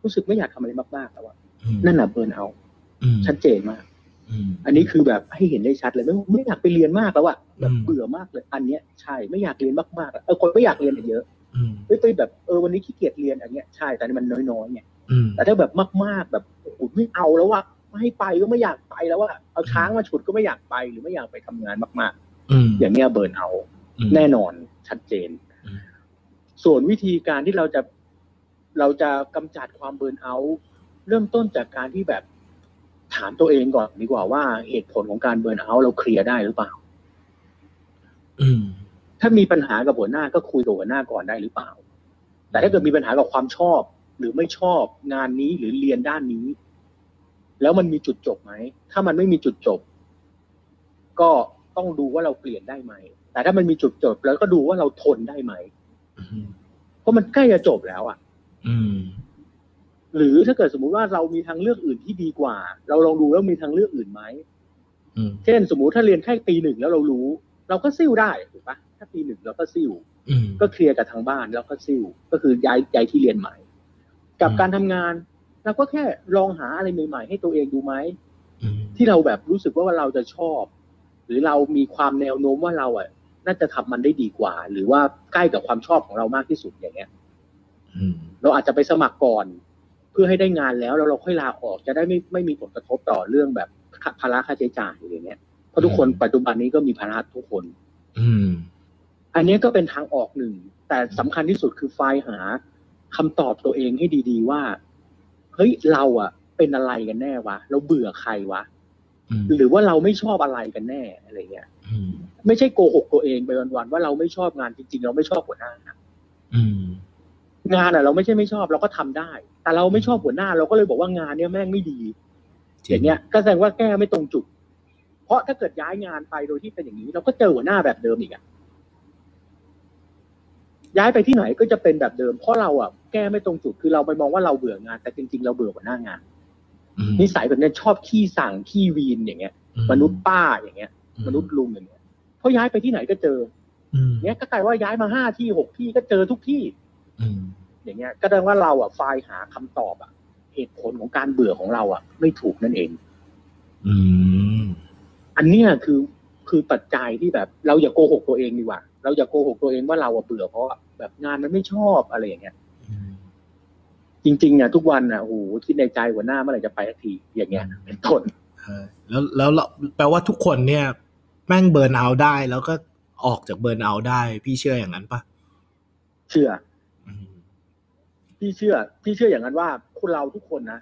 รู้สึกไม่อยากทำอะไรมากๆแล้วอะอืมนั่นแหะเบิร์นเอาท์อืมชัดเจนมากอืมอันนี้คือแบบให้เห็นได้ชัดเลยไม่ไม่อยากไปเรียนมากแล้วอะแบบอืมเบื่อมากเลย อันเนี้ยใช่ไม่อยากเรียนมากๆอะเออคนไม่อยากเรียนอะเยอะอืมเฮ้ยไปแบบเออวันนี้ขี้เกียจเรียนอันเนี้ยใช่แต่อันนี้มันน้อยๆไงอืมแต่ถ้าแบบมากๆ แบบโอ้โหไม่เอาแล้วอะไม่ ให้ไปก็ไม่อยากไปแล้วอะเอาช้างมาฉุดก็ไม่อยากไปหรือไม่อยากไปทำงานมากอืมๆอย่างเนี้ยเบิร์นเอามแน่นอนชัดเจนอืมส่วนวิธีการที่เราจะเราจะกำจัดความเบิร์นเอาท์เริ่มต้นจากการที่แบบถามตัวเองก่อนดีกว่าว่าเหตุผลของการเบิร์นเอาท์เราเคลียร์ได้หรือเปล่าอืมถ้ามีปัญหากับหัวหน้าก็คุยกับหัวหน้าก่อนได้หรือเปล่า แต่ถ้าเกิดมีปัญหากับความชอบ หรือไม่ชอบงานนี้หรือเรียนด้านนี้ แล้วมันมีจุดจบไหม ถ้ามันไม่มีจุดจบ ก็ต้องดูว่าเราเปลี่ยนได้ไหม แต่ถ้ามันมีจุดจบ แล้วก็ดูว่าเราทนได้ไหมอืมเพราะมันใกล้จะจบแล้วอะอืมหรือถ้าเกิดสมมุติว่าเรามีทางเลือกอื่นที่ดีกว่า เราลองดูแล้วมีทางเลือกอื่นไหมอืมเช่น สมมุติถ้าเรียนแค่ปีหนึ่งแล้วเรารู้ เราก็ซิ่วได้ถูกปะถ้าปีหนึ่งเราก็ซิ่วอืมก็เคลียร์กับทางบ้านแล้วก็ซิ่วก็คือย้ายย้ายที่เรียนใหม่ กับอืมการทำงาน เราก็แค่ลองหาอะไรใหม่ๆให้ตัวเองดูไหมอืมที่เราแบบรู้สึกว่าเราจะชอบ หรือเรามีความแนวโน้มว่าเราอะ น่าจะทำมันได้ดีกว่า หรือว่าใกล้กับความชอบของเรามากที่สุดอย่างเงี้ยอืมเราอาจจะไปสมัครก่อน เพื่อให้ได้งานแล้วแล้วเราค่อยลาออกจะได้ไม่ไม่มีผลกระทบต่อเรื่องแบบภาระค่าใช้จ่ายอะไรเงี้ยเพราะทุกคนปัจจุบันนี้ก็มีภาระทุกคน อืม อันนี้ก็เป็นทางออกหนึ่ง แต่สำคัญที่สุดคือไฟล์หาคำตอบตัวเองให้ดี ๆ ว่า เฮ้ยเราอะเป็นอะไรกันแน่วะเราเบื่อใครวะอืมหรือว่าเราไม่ชอบอะไรกันแน่อะไรเงี้ยอืมไม่ใช่โกหกตัวเองไปวันๆว่าเราไม่ชอบงานจริง ๆ เราไม่ชอบหัวหน้าอืมงานอะเราไม่ใช่ไม่ชอบเราก็ทำได้ แต่เราไม่ชอบหัวหน้า เราก็เลยบอกว่างานเนี้ยแม่งไม่ดีอย่างเงี้ยก็แสดงว่าแก้ไม่ตรงจุด เพราะถ้าเกิดย้ายงานไปโดยที่เป็นอย่างนี้ เราก็เจอหัวหน้าแบบเดิมอีกอะ ย้ายไปที่ไหนก็จะเป็นแบบเดิม เพราะเราอะแก้ไม่ตรงจุดคือเราไปมองว่าเราเบื่องาน แต่จริงๆ เราเบื่อกว่าหน้างานอืมนิสัยแบบเนี้ยชอบขี้สั่งขี้วีนอย่างเงี้ยอืมนุษย์ป้าอย่างเงี้ย มนุษย์ลุงอย่างเงี้ยเพราะย้ายไปที่ไหนก็เจออืมเนี้ยก็กลายว่าย้ายมาห้าที่หกที่ก็เจอทุกที่อืมอย่างเงี้ย ก็แสดงว่าเราอะไฟล์หาคำตอบอะเหตุผลของการเบื่อของเราอะ ไม่ถูกนั่นเอง อืมอันเนี้ยคือคือปัจจัยที่แบบ เราอย่าโกหกตัวเองดีกว่า เราอย่าโกหกตัวเองว่าเราอะเบื่อเพราะว่า แบบงานมันไม่ชอบอะไรอย่างเงี้ยจริงๆอะทุกวันอะโอ้โหคิดในใจหัวหน้าเมื่อไหร่จะไปสักทีอย่างเงี้ยเป็นต้นใช่แล้วแล้วเราแปลว่าทุกคนเนี่ย แม่งเบิร์นเอาท์ได้ แล้วก็ออกจากเบิร์นเอาท์ได้ พี่เชื่ออย่างนั้นปะเชื่ออืมพี่เชื่อ พี่เชื่ออย่างนั้นว่าคนเราทุกคนนะ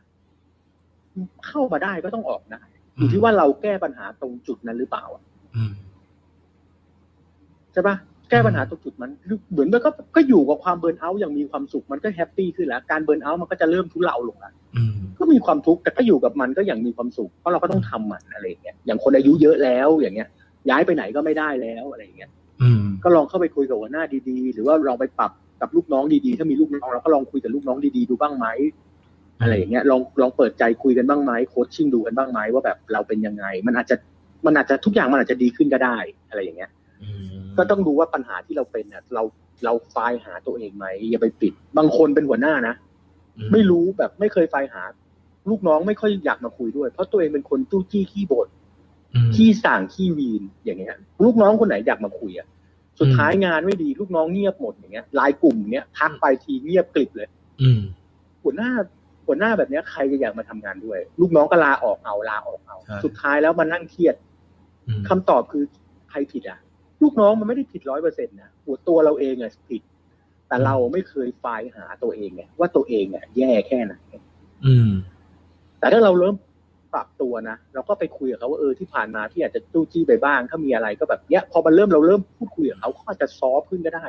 เข้ามาได้ก็ต้องออกได้อยู่ที่ว่าเราแก้ปัญหาตรงจุดนั้นหรือเปล่าอะอืมใช่ปะ แก้ปัญหาตรงจุดมันเหมือนมันก็ก็อยู่กับความเบิร์นเอาท์อย่างมีความสุขมันก็แฮปปี้ขึ้นแล้วการเบิร์นเอาท์มันก็จะเริ่มทุเลาลงแล้วอืมก็มีความทุกข์แต่ก็อยู่กับมันก็อย่างมีความสุขเพราะเราก็ต้องทำมันอะไรอย่างเงี้ยอย่างคนอายุเยอะแล้วอย่างเงี้ย ย้ายไปไหนก็ไม่ได้แล้วอะไรอย่างเงี้ยอืมก็ลองเข้าไปคุยกับหัวหน้าดีๆ หรือว่าลองไปปรับกับลูกน้องดีๆ ถ้ามีลูกน้องเราก็ลองคุยกับลูกน้องดีๆดูบ้างไหมอะไรอย่างเงี้ยลองลองเปิดใจคุยกันบ้างไหมโคชชิ่งดูกันบ้างไหมว่าแบบเราเป็นยังไง มันอาจจะมันอาจจะทุกอย่างมันอาจจะดีขึ้นก็ได้อะไรอย่างเงี้ยอืม ก็ต้องดูว่าปัญหาที่เราเป็นเนี่ยเราเราไฟล์หาตัวเองไหมอย่าไปปิด บางคนเป็นหัวหน้านะไม่รู้แบบไม่เคยไฟล์หา ลูกน้องไม่ค่อยอยากมาคุยด้วย เพราะตัวเองเป็นคนตู้จี้ขี้บ่นอืมขี้สั่งขี้วีนอย่างเงี้ย ลูกน้องคนไหนอยากมาคุยอะสุดท้ายงานไม่ดีลูกน้องเงียบหมดอย่างเงี้ยไลายกลุ่มเนี้ยทักไปทีเงียบกลิบเลย อืมหัวหน้าหัวหน้าแบบเนี้ยใครจะอยากมาทำงานด้วย ลูกน้องก็ลาออกเอาลาออกเอาใช่สุดท้ายแล้วมันนั่งเครียดอืมคำตอบคือใครผิดอะ ลูกน้องมันไม่ได้ผิดร้อยเปอร์เซ็นต์นะหัวตัวเราเองอะผิด แต่เราไม่เคยไฟล์หาตัวเองไงว่าตัวเองอะแย่แค่ไหนอืม แต่ถ้าเราเริ่มปรับตัวนะเราก็ไปคุยกับเขาว่าเออที่ผ่านมาที่อาจจะจู้จี้ไปบ้าง ถ้ามีอะไรก็แบบเนี้ย พอมันเริ่มเราเริ่มพูดคุยกับเขาเขาอาจจะ soft ขึ้นก็ได้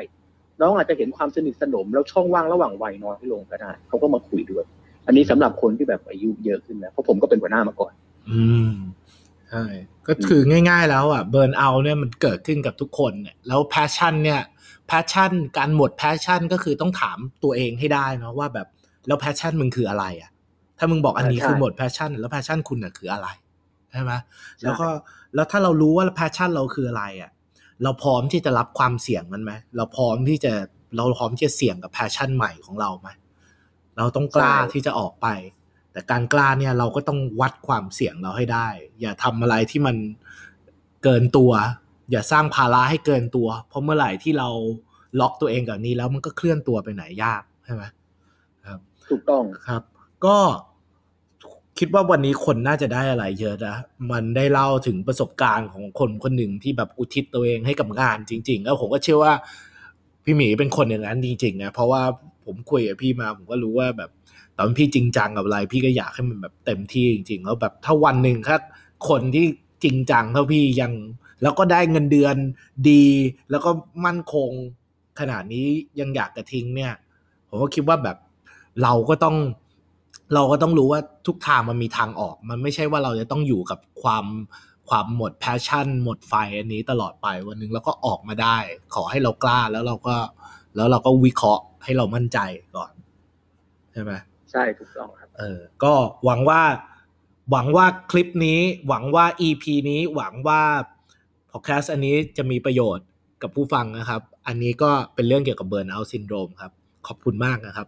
น้องอาจจะเห็นความสนิทสนม แล้วช่องว่างระหว่างวัยน้อยลงก็ได้เขาก็มาคุยด้วย อันนี้สำหรับคนที่แบบอายุเยอะขึ้นนะเพราะผมก็เป็นหัวหน้ามาก่อน อืมใช่ก็คือง่าย ๆ แล้วอะ burnout เนี่ยมันเกิดขึ้นกับทุกคนเนี่ยแล้ว passion เนี่ย passion การหมด passion ก็คือต้องถามตัวเองให้ได้เนาะว่าแบบแล้ว passion มึงคืออะไรอะถ้ามึงบอกอันนี้ใช่คือหมด passion แล้ว passion คุณน่ะคืออะไรใช่ไหมแล้วก็แล้วถ้าเรารู้ว่า passion เราคืออะไรอะเราพร้อมที่จะรับความเสี่ยงมันไหมเราพร้อมที่จะเราพร้อมที่จะเสี่ยงกับ passion ใหม่ของเราไหมเราต้องกล้าที่จะออกไป แต่การกล้าเนี่ยเราก็ต้องวัดความเสี่ยงเราให้ได้ อย่าทำอะไรที่มันเกินตัว อย่าสร้างภาระให้เกินตัว เพราะเมื่อไหร่ที่เราล็อกตัวเองกับนี้แล้วมันก็เคลื่อนตัวไปไหนยากใช่ไหมครับ ถูกต้องครับ ก็คิดว่าวันนี้คนน่าจะได้อะไรเยอะนะมันได้เล่าถึงประสบการณ์ของคนคนหนึ่งที่แบบอุทิศตัวเองให้กับงานจริง ๆ แล้วผมก็เชื่อว่าพี่หมีเป็นคนอย่างนั้นจริงๆนะเพราะว่าผมคุยกับพี่มาผมก็รู้ว่าแบบ ตอนพี่จริงจังกับอะไร พี่ก็อยากให้มันแบบเต็มที่จริง ๆ แล้วแบบถ้าวันหนึ่งถ้าคนที่จริงจังเท่าพี่ยัง แล้วก็ได้เงินเดือนดี แล้วก็มั่นคง ขนาดนี้ยังอยากจะทิ้งเนี่ย ผมก็คิดว่าแบบเราก็ต้อง เราก็ต้องรู้ว่าทุกทางมันมีทางออก มันไม่ใช่ว่าเราจะต้องอยู่กับความความหมด passion หมดไฟอันนี้ตลอดไปวันหนึ่งเราก็ออกมาได้ ขอให้เรากล้าแล้วเราก็ แล้วเราก็วิเคราะห์ให้เรามั่นใจก่อน ใช่ไหม ใช่ถูกต้องครับเออก็หวังว่า หวังว่าคลิปนี้ หวังว่า EP นี้หวังว่าพอดแคสต์อันนี้จะมีประโยชน์กับผู้ฟังนะครับ อันนี้ก็เป็นเรื่องเกี่ยวกับ burnout syndrome ครับ ขอบคุณมากนะครับ